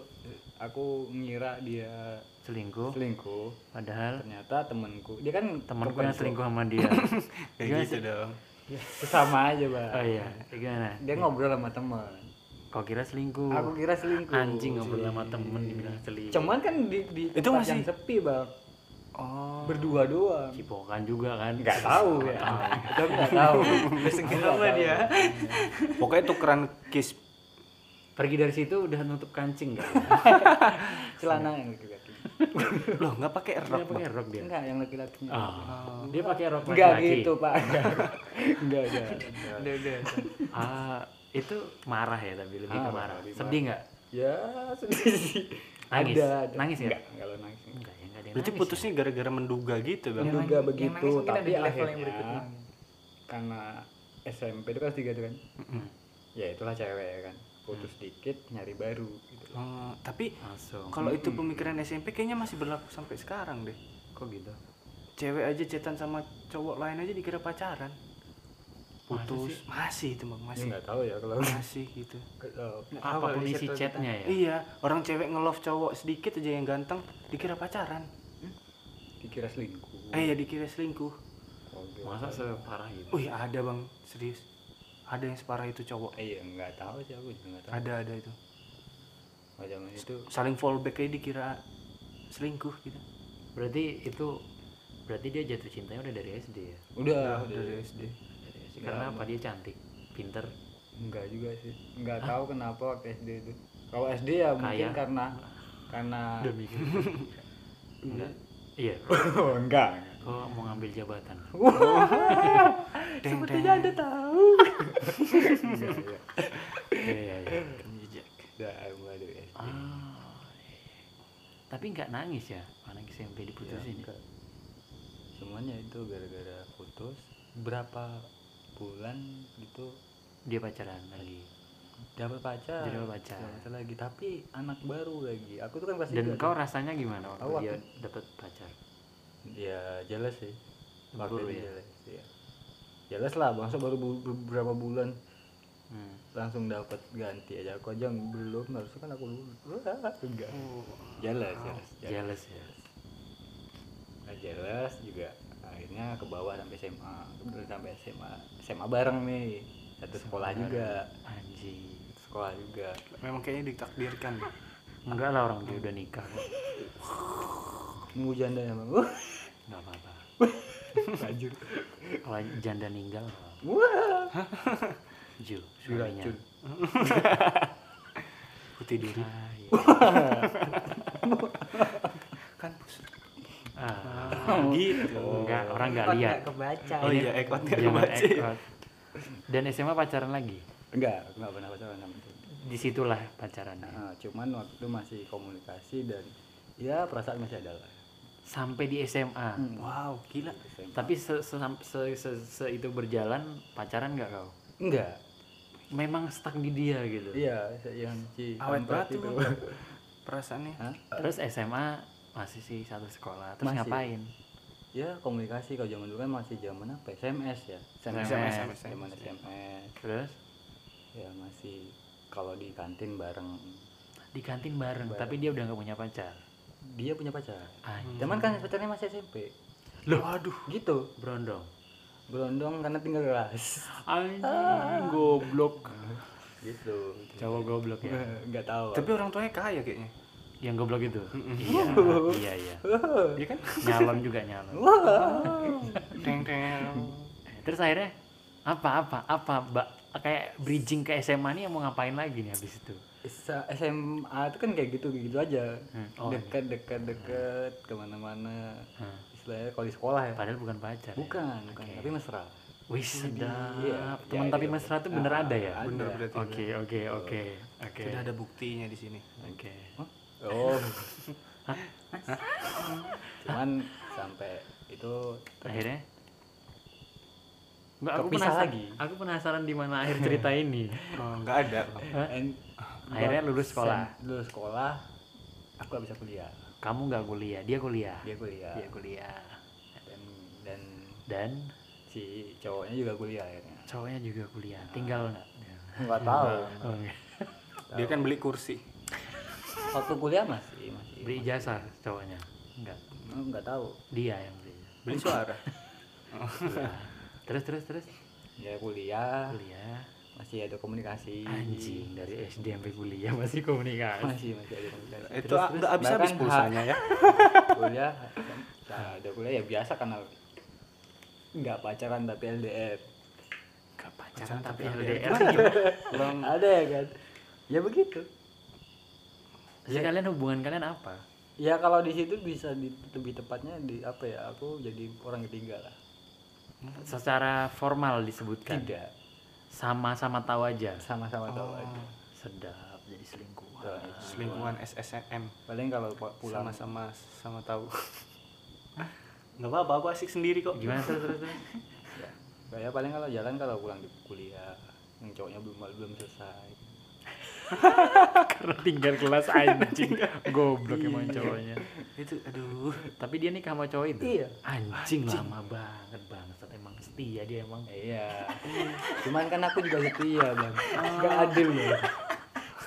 aku ngira dia selingkuh. selingkuh. Padahal ternyata temenku dia kan temanku yang selingkuh sama dia. Kayak gitu dong sama aja bang oh iya gimana? Dia ngobrol sama temen. Kau kira selingkuh? Aku kira selingkuh. Anjing ngobrol sama temen dibilang selingkuh. Cuman kan di, di Itu masih- yang sepi bang. Oh. Berdua doang. Cipokan juga kan? Nggak tahu ya. Itu aku nggak tahu. Kenapa dia? pokoknya tukeran kiss. Pergi dari situ udah nutup kancing nggak celana yang laki-laki loh nggak pakai dia rok pakai Bang? rok dia? Enggak yang laki-lakinya Ah, dia pakai rok enggak laki-laki. gitu pak. Enggak enggak Udah udah. ah itu marah ya tapi lebih ke Ah, marah. lebih sedih nggak? Ya sedih. Sih Nangis? ada, ada. Nangis nggak? enggak kalau nangis. Enggak. enggak ya enggak ada yang berarti nangis putusnya gara-gara menduga gitu bang? Menduga begitu tapi akhirnya karena SMP itu kan tiga itu kan? Ya itulah cewek ya kan putus dikit nyari baru gitu. Oh, tapi langsung. kalau itu pemikiran SMP kayaknya masih berlaku sampai sekarang deh. Kok gitu? Cewek aja cetan sama cowok lain aja dikira pacaran. Putus. Masih itu bang ya masih nggak tahu ya kalau masih gitu. Kalau- apa pun isi chatnya ya? iya orang cewek nge-love cowok sedikit aja yang ganteng dikira pacaran. Dikira selingkuh. Eh ya dikira selingkuh. Oh, masa separah gitu Wih ada bang serius ada yang separah itu cowok? Eh, iya nggak tahu sih aku juga nggak tahu. Ada ada itu. Zaman itu saling fallback aja dikira selingkuh gitu. Berarti itu berarti dia jatuh cintanya udah dari SD ya? Udah Udah, dari SD dari SD karena apa dia cantik? Pinter? Enggak juga sih. Nggak tahu kenapa waktu SD itu. Kalau SD ya mungkin Kaya. karena karena udah mikir. Enggak iya. Oh, enggak kok mau ngambil jabatan. Deng deng. Ada tahu. Ya iya. Iya iya Jejak. udah mulai dari SD ah iya, iya. tapi nggak nangis ya anak SMP diputusin ya? semuanya itu gara-gara putus. Berapa bulan gitu? Dia pacaran lagi. Dapat pacar. Dapat pacar. dapat lagi. Tapi anak baru lagi. Aku tuh kan pasti dan kau rasanya gimana waktu Aku dia dapat pacar ya jelas sih. Itu ya? jelas ya jelas lah bangsa baru bu- beberapa bulan hmm. langsung dapat ganti aja. Aku aja belum harusnya kan aku enggak. Jelas jelas jelas. Jealous ya. Nah, jelas juga. Akhirnya ke bawah sampai SMA Udah sampai SMA SMA bareng nih. Satu sekolah juga. Anjing. Sekolah juga. Memang kayaknya ditakdirkan. Enggak lah orang dia udah nikah nunggu janda ya bang nggak apa-apa Lanjut. kalau janda ninggal. Wah. Ju, suaminya putih diri Ah, iya. kan pus- Ah, gitu enggak orang nggak Ekot lihat kebaca. oh iya ekot nggak Jangan kebaca ya. ekot. dan SMA pacaran lagi enggak aku nggak pernah pacaran sama itu di situlah pacarannya nah, cuman waktu itu masih komunikasi dan ya perasaan masih ada lah sampai di SMA Hmm. wow gila. SMA. tapi se, se, se, se- se- itu berjalan pacaran nggak kau? Enggak memang stuck di dia gitu? Iya yang si awet banget itu. Perasaannya. Hah? terus SMA masih sih satu sekolah. Terus Masih. ngapain? Ya komunikasi. Kalau zaman dulu kan masih zaman apa ya? SMS ya? SMS, SMS. zaman SMS terus? Ya masih. Kalau di kantin bareng. Di kantin bareng, Bareng. tapi dia udah nggak punya pacar dia punya pacar. Anjing. cuman kan pacarnya masih SMP Loh, waduh. Gitu. Berondong. Berondong karena tinggal kelas. Anjing goblok. Gitu. Cowok goblok ya. Nggak tahu. Tapi orang tuanya kaya kayaknya. Yang goblok itu? Iya iya iya. Iya kan? Nyalon juga nyalon teng teng. Terus akhirnya apa apa apa mbak? Kayak bridging ke SMA nih mau ngapain lagi nih habis itu SMA itu kan kayak gitu gitu aja. Hmm, oh, dekat dekat dekat ke mana-mana. Hmm. istilahnya kalau di sekolah ya. Padahal bukan pacar ya? bukan bukan. Oke. tapi mesra. Wih sedap. Iya, teman iya, tapi iya. mesra tuh bener Ah, ada ya? ada. bener berarti oke oke oke oke. Sudah ada buktinya di sini. Oke. Oh. Cuman sampai itu akhirnya? Nggak, aku penasaran lagi. aku penasaran di mana akhir cerita ini. Oh, nggak ada. Akhirnya lulus sekolah. sen- lulus sekolah aku gak bisa kuliah. Kamu nggak kuliah dia kuliah? Dia kuliah. Dia kuliah. Dan dan dan? si cowoknya juga kuliah akhirnya. Cowoknya juga kuliah. Tinggal nggak? Nggak tahu. Oh, enggak. Dia kan beli kursi. waktu kuliah masih masih. Beli jasa cowoknya? Enggak nggak tahu. Dia yang beli. Beli suara. Iya. terus terus terus? Ya kuliah. Kuliah masih ada komunikasi anjing dari SD sampai kuliah masih komunikasi. Masih masih ada komunikasi. Itu nggak habis-habis Bahkan pulsanya ya. kuliah nah, ada kuliah ya biasa karena nggak pacaran tapi LDR Gak pacaran tapi LDR Belum ada ya kan? Ya begitu. Jadi kalian hubungan kalian apa? Ya kalau di situ bisa di, lebih tepatnya di apa ya aku jadi orang ketiga lah. Secara formal disebutkan? Tidak sama-sama tahu aja. Sama-sama tahu Oh. aja. Sedap jadi selingkuhan. Selingkuhan SSM paling kalau pu- pulang. Sama-sama sama tahu. Nggak apa-apa, aku asik sendiri kok. gimana terus terus, ya, kayak paling kalau jalan kalau pulang di kuliah yang cowoknya belum belum selesai karena tinggal kelas anjing. Goblok emang cowoknya. Itu aduh. tapi dia nikah sama cowok itu? Iya. anjing, lama banget bangsat. Emang setia dia emang. Iya. Cuman kan aku juga setia bang. Nggak adil ya.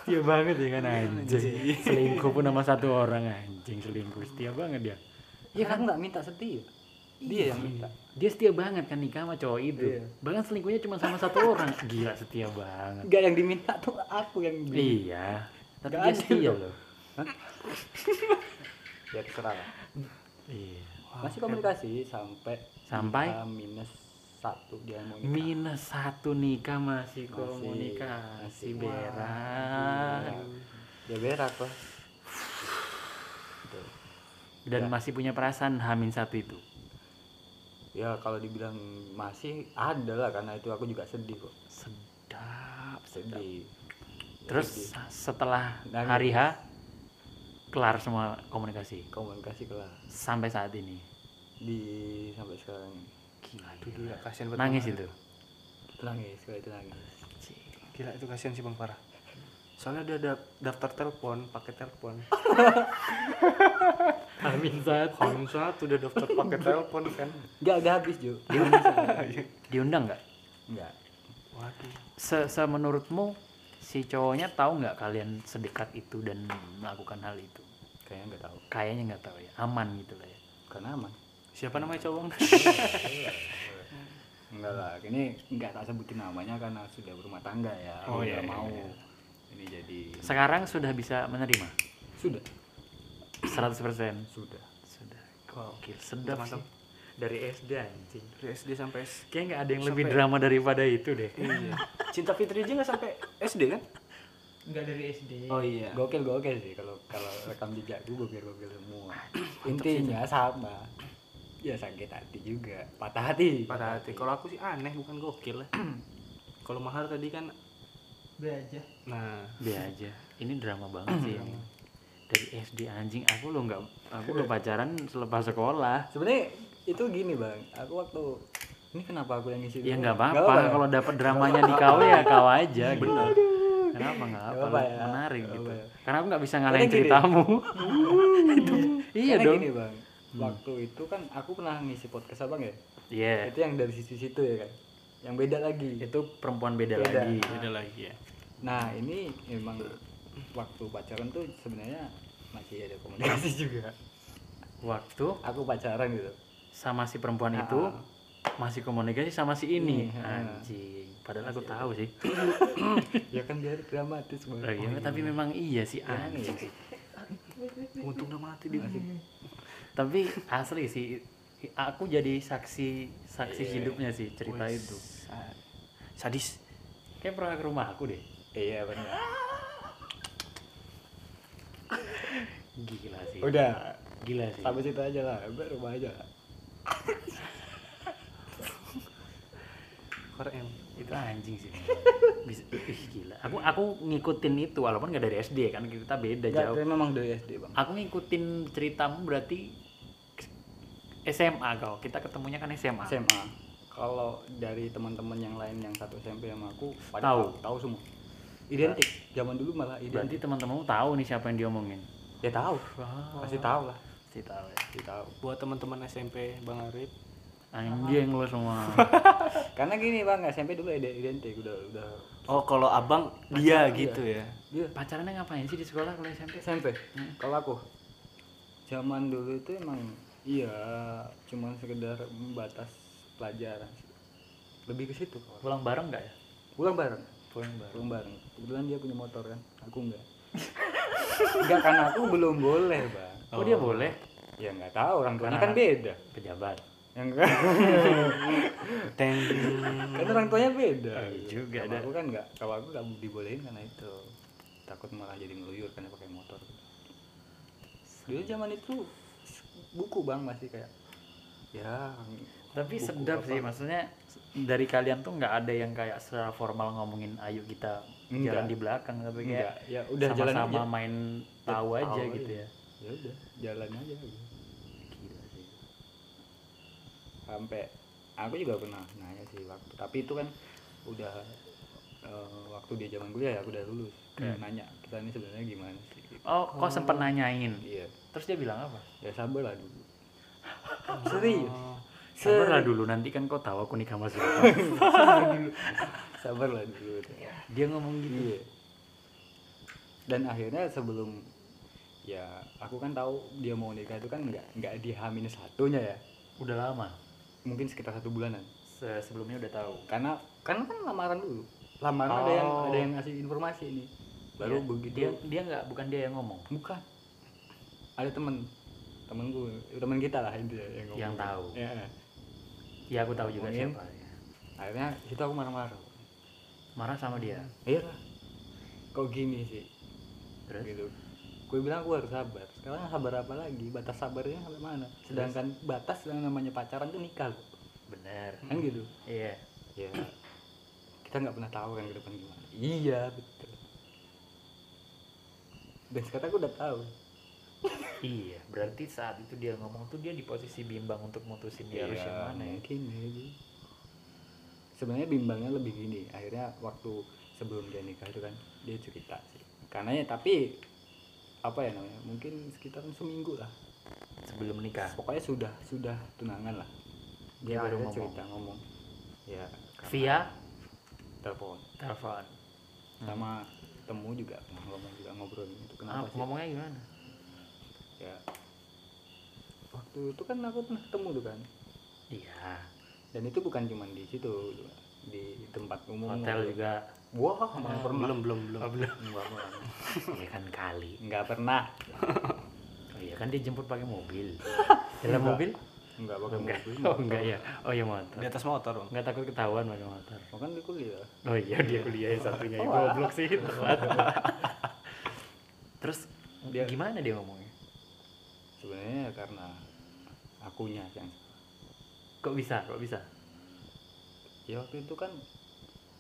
Setia banget ya kan anjing. Selingkuh pun sama satu orang anjing. Selingkuh setia banget dia. Iya kan nggak minta setia. Dia yang minta dia setia banget kan nikah sama cowok itu Iya. bahkan selingkuhnya cuma sama satu orang gila setia banget nggak yang diminta tuh aku yang beli iya tapi Nggak dia setia loh. ya terserah lah. iya masih komunikasi sampai Sampai? kita minus satu dia mau nikah. minus satu nikah masih Masih- komunikasi masih. berak ya berak lah dan Ya. masih punya perasaan hamin satu itu ya kalau dibilang masih ada lah karena itu aku juga sedih kok sedap sedap sedih terus Sedih. setelah Nangis. hari H kelar semua komunikasi komunikasi kelas sampai saat ini di sampai sekarang ini. gila gila kasihan banget. nangis Itu nangis kalau itu nangis Gila itu kasihan sih Bang Farah. Soalnya dia ada daftar telepon, pakai telepon. hamin satu Hamin satu udah daftar pakai telepon kan. nggak nggak habis Jo. Diundang nggak? Nggak? Waduh. se, se menurutmu si cowoknya tahu nggak kalian sedekat itu dan melakukan hal itu? Kayaknya nggak tahu. Kayaknya nggak tahu ya. Aman gitu lah ya. Karena aman. Siapa namanya cowok? enggak lah ini nggak tak sebutin namanya karena sudah berumah tangga ya. Oh, iya, nggak iya, mau. iya. Ini jadi sekarang sudah bisa menerima sudah 100% sudah sudah gokil sedap Mantap. sih dari SD anjing Dari SD sampai S. kayak nggak ada yang lebih Sampai- drama daripada itu deh Iya. Cinta Fitri aja nggak sampai SD kan? Enggak dari SD. Oh iya. gokil gokil sih kalau kalau rekam jejakku gokil gokil semua intinya sama ya sakit hati juga patah hati Pada hati. Kalau aku sih aneh bukan gokil lah. Kalau mahal tadi kan B aja. nah. Dia aja. Ini drama banget sih ini. dari SD anjing aku lo nggak aku lo pacaran selepas sekolah. Sebenarnya itu gini bang. Aku waktu ini kenapa aku yang ngisi ya nggak apa-apa. ya? kalau dapat dramanya di kau ya kau aja gitu. Kenapa nggak apa, apa ya. menarik Nggak gitu. apa ya. karena aku nggak bisa ngalahin ceritamu. Iya Karena dong. gini bang. Waktu itu kan aku pernah ngisi podcast abang ya iya. Itu yang dari sisi situ ya kan? Yang beda lagi. Itu perempuan beda, Beda. lagi. Beda lagi ya. Nah ini emang waktu pacaran tuh sebenarnya masih ada komunikasi juga. Waktu? Aku pacaran gitu. Sama si perempuan Ah, itu ah. masih komunikasi sama si ini. Iya, ah. anjing. Padahal aku tahu sih. Ya kan biar dramatis bang Oh, iya, tapi memang iya sih iya anjing. sih. Untung udah mati dia. tapi asli sih aku jadi saksi saksi Iya. hidupnya sih cerita Wes, itu. Sa- Sadis. kayak pernah ke rumah aku deh iya benar. Gila sih. Udah. Gila sih. Sampai situ aja lah rumah aja. Keren. itu anjing sih. Bisa ih, gila. Aku aku ngikutin itu walaupun nggak dari SD kan? Kita beda Enggak, jauh. memang dari SD bang. Aku ngikutin ceritamu berarti SMA kau kita ketemunya kan SMA SMA kalau dari teman-teman yang lain yang satu SMP sama aku tahu, tahu semua identik. Zaman dulu malah berarti identik teman-temanmu tahu nih siapa yang diomongin? Ya tahu. Pasti tahu lah. Pasti tahu ya. Pasti tahu. Buat teman-teman SMP Bang Arif. Anjing lo semua. Karena gini bang SMP dulu ide- identik udah udah oh kalau abang dia gitu ya? Dia. Pacarannya ngapain sih di sekolah kalau SMP SMP kalau aku? Zaman dulu itu emang iya cuman sekedar batas pelajaran sih. lebih ke situ pulang bareng nggak ya? Pulang bareng. Pulang bareng. Pulang bareng kebetulan dia punya motor kan aku enggak. Enggak karena aku belum boleh bang. Oh, dia boleh? Ya nggak tahu orang tuanya Karena- kan beda. pejabat. Yang enggak. Teng. kan orang tuanya beda. Oh, iya juga Kalau dah. aku kan nggak kalau aku nggak dibolehin karena itu. Takut malah jadi ngeluyur karena pakai motor. Dulu zaman itu buku bang masih kayak ya tapi sedap apa. sih maksudnya dari kalian tuh nggak ada yang kayak secara formal ngomongin ayo kita Enggak. jalan di belakang tapi kayak Enggak, ya udah jalan sama-sama aja. main Ya, tahu aja tahu gitu aja. ya ya udah jalan aja gitu. gila sih sampai aku juga pernah nanya sih waktu tapi itu kan udah eh, waktu dia zaman kuliah ya aku udah lulus kayak Hmm. nanya kita ini sebenarnya gimana sih gitu. oh kok sempet nanyain iya terus dia bilang apa ya sabar lah dulu serius sabarlah dulu nanti kan kau tahu aku nikah sama siapa. Sabar lah dulu. Dia ngomong gitu iya. Dan akhirnya sebelum ya aku kan tahu dia mau nikah itu kan nggak nggak di Hamin satunya ya. Udah lama? Mungkin sekitar satu bulanan. Se- sebelumnya udah tahu. Karena karena kan lamaran dulu. Lamaran ada yang Oh. ada yang ngasih informasi ini. Baru Dia- begitu dia dia nggak bukan dia yang ngomong? Bukan. Ada temen. Temenku temen kita lah intinya yang, ngomong. Yang tahu. ya, ya aku tahu juga siapa ya. akhirnya itu aku marah-marah. Marah sama dia? Iya. Lah kok gini sih? Terus? Gitu. Gue bilang gue harus sabar. Sekarang sabar apa lagi? Batas sabarnya sampai mana? Sedangkan batas yang namanya pacaran tuh nikah loh. Bener. Kan gitu? Iya. Ya kita nggak pernah tahu kan ke depan gimana. Iya betul. Dan sekarang aku udah tahu iya berarti saat itu dia ngomong tuh dia di posisi bimbang untuk mutusin dia harus yang mana ya? mungkin ya sebenarnya bimbangnya lebih gini akhirnya waktu sebelum dia nikah itu kan dia cerita sih. Karena ya tapi apa ya namanya mungkin sekitar seminggu lah. Sebelum nikah? Pokoknya sudah sudah tunangan lah. Dia baru ngomong. cerita ngomong. Ya via? Telepon. Telepon. Sama temu juga ngomong juga ngobrol itu Ah, kenapa sih? ngomongnya gimana ya. Waktu itu kan aku pernah ketemu tuh kan. Iya. Dan itu bukan cuma di situ di tempat umum. Hotel juga. Wah mana pernah. belum belum belum. Oh, belum. Enggak pernah. iya kan kali. Enggak pernah. oh iya kan dia jemput pakai mobil. Dalam mobil? Enggak pakai enggak. mobil. oh enggak ya oh iya motor. Di atas motor bang enggak takut ketahuan pakai motor. Oh, kan di kuliah. oh iya dia kuliah yang satunya. Oh, goblok sih telat. Terus Dia- gimana dia ngomongnya Sebenarnya ya karena akunya yang kok bisa? Kok bisa? Ya waktu itu kan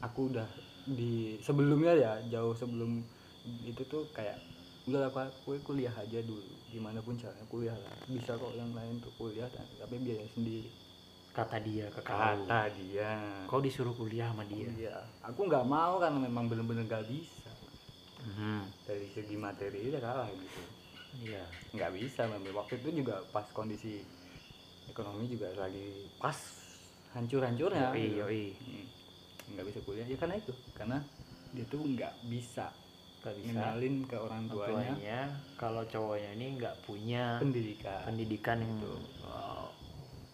aku udah di sebelumnya ya jauh sebelum itu tuh kayak udah apa gue kuliah aja dulu. Gimana pun caranya kuliah lah. Bisa kok yang lain tuh kuliah dan- tapi biaya sendiri. Kata dia ke kau. Kata dia. Kau disuruh kuliah sama dia? Iya. Aku nggak mau karena memang bener-bener nggak bisa. Mhm. dari segi materi udah kalah gitu iya. Nggak bisa memang waktu itu juga pas kondisi ekonomi juga lagi pas. Hancur-hancurnya. Yoi Hmm. nggak bisa kuliah. Ya karena itu. Karena dia tuh nggak bisa Gak bisa. ngenalin ke orang tuanya. tuanya. Kalau cowoknya ini nggak punya pendidikan. pendidikan Gitu. Wow.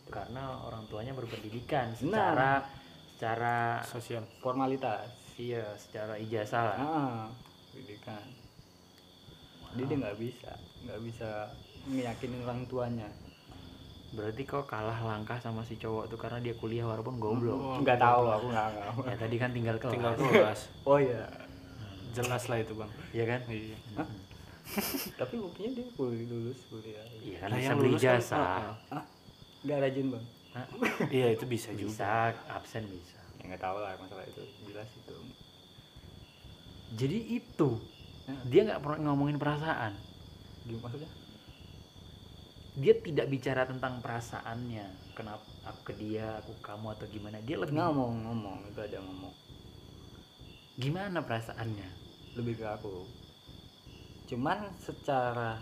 karena orang tuanya berpendidikan Nah. secara secara sosial formalitas. Iya secara ijazah lah. Ah pendidikan jadi dia nggak bisa nggak bisa meyakinin orang tuanya. Berarti kok kalah langkah sama si cowok tuh karena dia kuliah walaupun goblok? Oh, nggak tahu aku nggak ya tadi kan tinggal kelas. Tinggal kelas. Oh ya jelas lah itu bang. Iya kan? Iya. Tapi buktinya dia kuliah lulus kuliah. Iya kan Lah, bisa yang beli lulus kan, jasa. Ah nggak rajin bang? Iya itu bisa juga. bisa absen bisa. Ya nggak tahu lah masalah itu. Jelas itu. Jadi itu Nah. Dia nggak pernah ngomongin perasaan. Gimana maksudnya? Dia tidak bicara tentang perasaannya. Kenapa aku ke dia aku kamu atau gimana. Dia lebih ngomong ngomong itu ada ngomong. Gimana perasaannya? Lebih ke aku. Cuman secara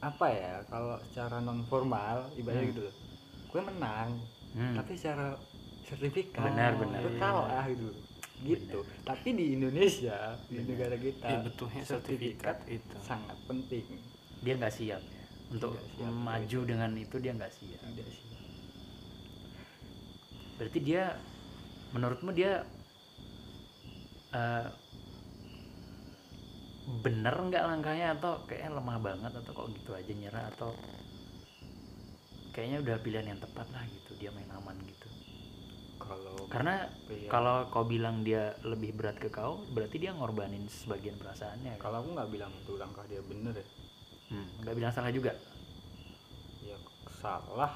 apa ya kalau secara non formal ibaratnya Hmm. gitu gue menang Hmm. tapi secara sertifikat Benar, benar. gue kalah gitu gitu. Tapi di Indonesia di negara kita Iya, betulnya sertifikat itu. sangat penting. Dia nggak siap. Ya untuk siap, maju dengan itu dia nggak siap. Tidak sih berarti dia menurutmu dia eh, bener nggak langkahnya? Atau kayaknya lemah banget? Atau kok gitu aja nyerah? Atau kayaknya udah pilihan yang tepat lah gitu. Dia main aman gitu kalau karena Iya. kalau kau bilang dia lebih berat ke kau berarti dia ngorbanin sebagian perasaannya kan? kalau aku nggak bilang itu langkah dia bener ya. Hmm, nggak bilang salah juga? Ya salah.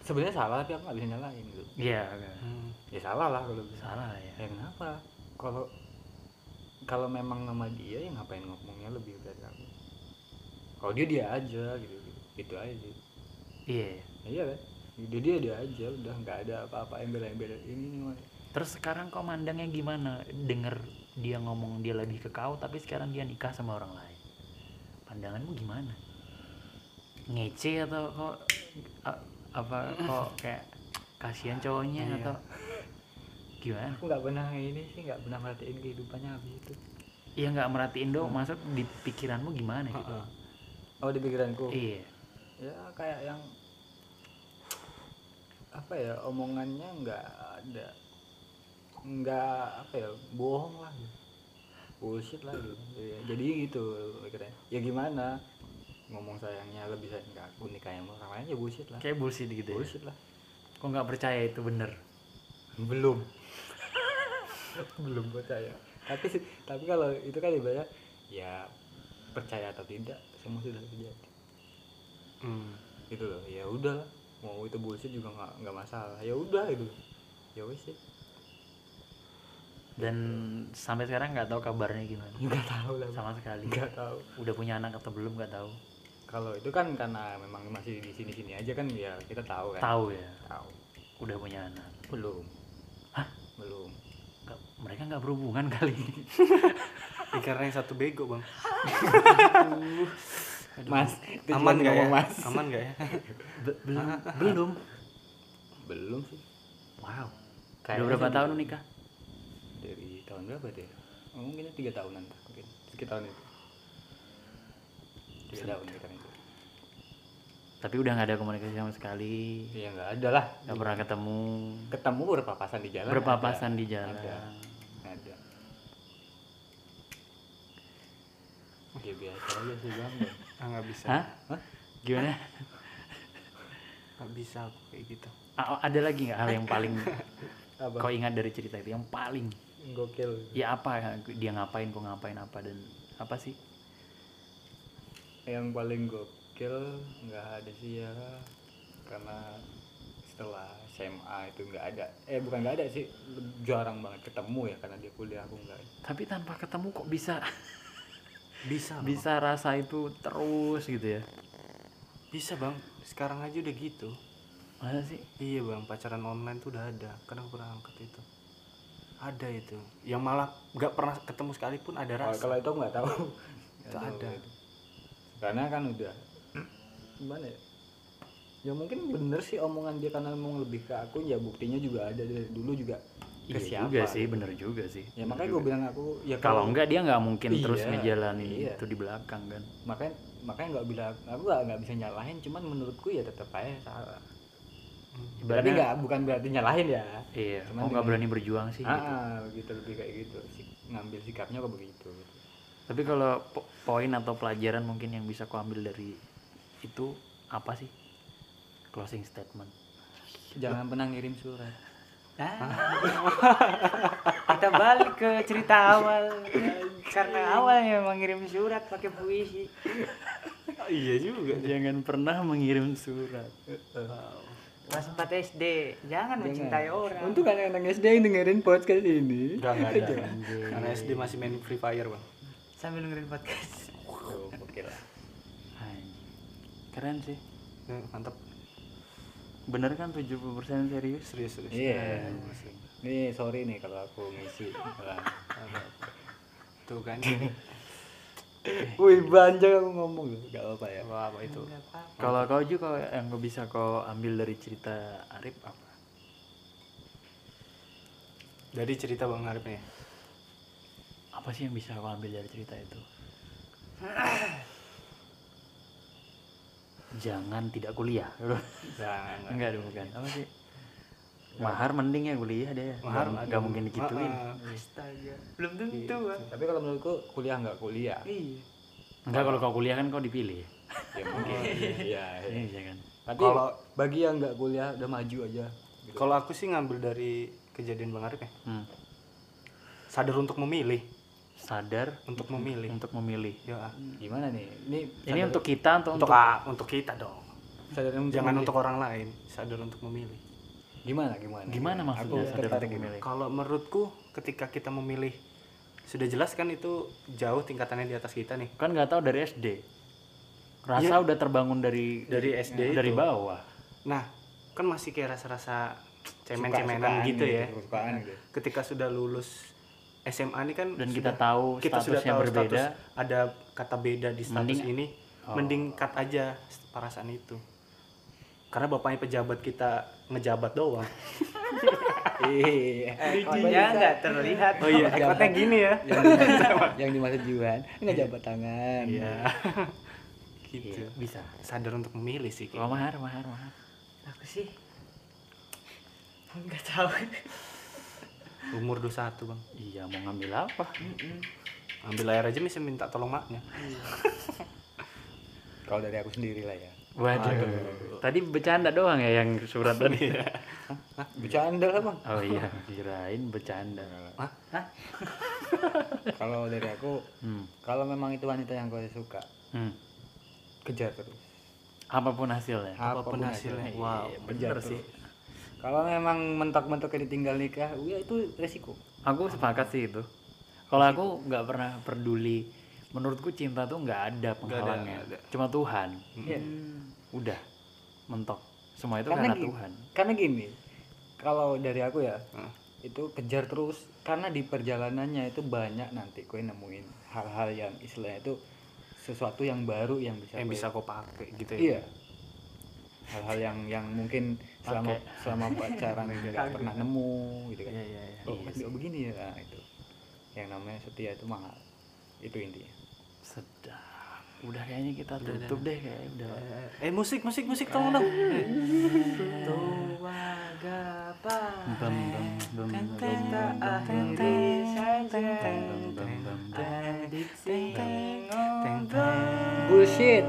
Sebenarnya salah tapi aku nggak bisa nyalain gitu. Iya kan. Hmm. ya salah lah kalau bisa salah ya. Ya kenapa? Kalau kalau memang nama dia ya ngapain ngomongnya lebih dari aku? Kalau dia dia aja gitu gitu. Itu aja sih. Iya Ya iya kan dia dia dia aja udah nggak ada apa-apa beda ini nih terus sekarang kau mandangnya gimana? Denger dia ngomong dia lebih ke kau tapi sekarang dia nikah sama orang lain. Pandanganmu gimana? Ngece atau kok apa kok kayak kasihan cowoknya Iya. atau gimana? Aku nggak pernah ini sih nggak pernah merhatiin kehidupannya habis itu. Ya nggak merhatiin dong masuk di pikiranmu gimana gitu? Oh di pikiranku? Iya. Ya kayak yang apa ya omongannya nggak ada nggak apa ya bohong lah gitu. bullshit lah gitu. Ya, jadi gitu pikirnya ya gimana? Ngomong sayangnya lebih sayang ke aku nikahnya sama orang lain ya bullshit lah. Kayak bullshit gitu ya? Bullshit lah. Kok nggak percaya itu bener? Belum. Belum percaya. Tapi tapi kalau itu kan ibaratnya ya percaya atau tidak semua sudah terjadi. Hmm. gitu loh. Ya udah lah. Mau itu bullshit juga nggak nggak masalah. Ya udah itu ya wes sih. Dan sampai sekarang nggak tahu kabarnya gimana. Nggak tahu lah sama sekali. Nggak tahu. Udah punya anak atau belum nggak tahu. Kalau itu kan karena memang masih di sini sini aja kan ya kita tahu kan. Tahu ya? Tahu. Udah punya anak. Belum. Hah? belum. Nggak- mereka nggak berhubungan kali Ya, karena yang satu bego bang. mas Aman nggak ya? ngomong mas. Aman nggak ya? Be- belum belum. Belum sih. Wow. Kayaknya udah berapa tahun nikah? Dari tahun berapa deh oh, mungkin tiga tahunan mungkin. Sekitar itu. Tiga tahun sekitar itu tapi udah nggak ada komunikasi sama sekali. Ya nggak ada lah. Nggak pernah ketemu. Ketemu berpapasan di jalan berpapasan ada. di jalan. Ada. Ada. Ya biasa aja sih bang Ah nggak bisa. hah? Hah? gimana? Nggak bisa aku kayak gitu. A- ada lagi nggak hal yang paling apa? kau ingat dari cerita itu? Yang paling? Gokil. Ya apa? Dia ngapain kok ngapain apa dan apa sih? Yang paling gokil nggak ada sih ya karena setelah SMA itu nggak ada. Eh bukan nggak ada sih jarang banget ketemu ya karena dia kuliah aku nggak. Tapi tanpa ketemu kok bisa Bisa. Bang. bisa rasa itu terus gitu ya Bisa bang. Sekarang aja udah gitu. masa sih Iya bang, pacaran online tuh udah ada. Karena aku pernah angkat itu. Ada itu. Yang malah nggak pernah ketemu sekalipun ada rasa. kalau itu nggak tahu Itu ada. itu. karena kan udah gimana ya ya mungkin bener sih omongan dia karena mau lebih ke aku ya buktinya juga ada dari dulu juga ke iya siapa juga sih gitu. bener juga sih. Ya makanya gue bilang aku ya kalau enggak dia nggak mungkin terus Iya, ngejalanin iya. itu di belakang kan. Makanya makanya nggak bilang aku nggak bisa nyalahin cuman menurutku ya tetap aja salah. Tapi Ibaratnya- nggak bukan berarti nyalahin ya. Iya Cuman kok nggak berani berjuang sih gitu. ah gitu lebih kayak gitu. Sih ngambil sikapnya kok begitu. Gitu. tapi kalau po- poin atau pelajaran mungkin yang bisa kau ambil dari itu apa sih? Closing statement. Jangan pernah ngirim surat kita balik ke cerita awal. Karena awalnya memang ngirim surat pakai puisi. Iya juga. jangan pernah mengirim surat. Kelas 4 SD jangan mencintai orang. Untuk anak-anak SD yang dengerin podcast ini. Enggak enggak ada. Karena SD masih main Free Fire bang. sambil dengerin podcast. Oh, oke lah. Keren sih. Eh, mantap bener kan 70% serius? Serius serius. Iya. Nih sorry nih kalau aku ngisi. Nah. tuh kan. Wih banjir aku ngomong. Gak apa ya. wah apa itu. Kalau kau juga yang kau bisa kau ambil dari cerita Arif apa? Dari cerita bang Arif nih. Apa sih yang bisa kau ambil dari cerita itu jangan tidak kuliah Jangan, enggak dong bukan apa sih mahar mending ya kuliah deh Mahar nggak mungkin digituin Ah, ah. astaga belum tentu ah Tapi kalau menurutku kuliah nggak kuliah. iya enggak kalau kau kuliah kan kau dipilih Ya mungkin. Iya. iya. iya kan Tapi Kalau- bagi yang nggak kuliah udah maju aja. Gitu. kalau aku sih ngambil dari kejadian bang Arif ya hmm. sadar untuk memilih sadar untuk memilih. Untuk memilih. Ya ah. Gimana nih? Ini ini untuk kita untuk untuk ah, untuk kita dong. Sadar untuk jangan memilih. untuk orang lain sadar untuk memilih. Gimana gimana? gimana Aku maksudnya sadar tertarik untuk memilih? Kalau menurutku ketika kita memilih sudah jelas kan itu jauh tingkatannya di atas kita nih. Kan nggak tahu dari SD rasa udah terbangun dari Dari SD dari itu. bawah. Nah kan masih kayak rasa-rasa cemen-cemenan gitu ya suka-sukaan gitu. ketika sudah lulus SMA ini kan dan kita sudah- tahu kita sudah tahu berbeda. status ada kata beda di status Mending- ini mending cut aja perasaan itu. Karena bapaknya pejabat kita ngejabat doang. Iya. Bijinya nggak terlihat. Oh iya. Ekotnya gini ya. yang, dimaksud- yang dimaksud Juan nggak jabat tangan. iya. Gitu. Iya, bisa. Sadar untuk memilih sih kayaknya. mahar mahar mahar. Aku sih? Nggak tahu umur 21 bang. Iya mau ngambil apa? Ambil air aja bisa minta tolong maknya. Kalau dari aku sendiri lah ya. waduh. Tadi bercanda doang ya yang surat tadi. Hah, bercanda lah bang. oh iya kirain bercanda. Kalau dari aku, hmm. kalau memang itu wanita yang kau suka, Hmm. kejar terus. apa pun hasilnya. Apa pun hasilnya wow Iya, bener sih. Kalau memang mentok-mentoknya ditinggal nikah, ya itu resiko. aku sepakat sih itu kalau aku nggak pernah peduli menurutku cinta tuh nggak ada penghalangnya nggak ada. cuma Tuhan Iya. udah mentok semua itu Karena karena, Tuhan Karena gini, kalau dari aku ya, Hmm. itu kejar terus. Karena di perjalanannya itu banyak nanti kue nemuin hal-hal yang istilahnya itu sesuatu yang baru yang bisa yang kue- bisa kau pakai gitu ya Iya. Hal-hal yang yang mungkin selama Pakai. selama pacaran nggak pernah nemu gitu kan. Iya, iya, iya. Oh, Iya kan nggak begini ya nah, itu. Yang namanya setia itu mahal. Itu intinya. sedap udah kayaknya kita tutup deh kayak udah eh musik musik musik tolong dong tua bam bam bam bam bam bam Bullshit.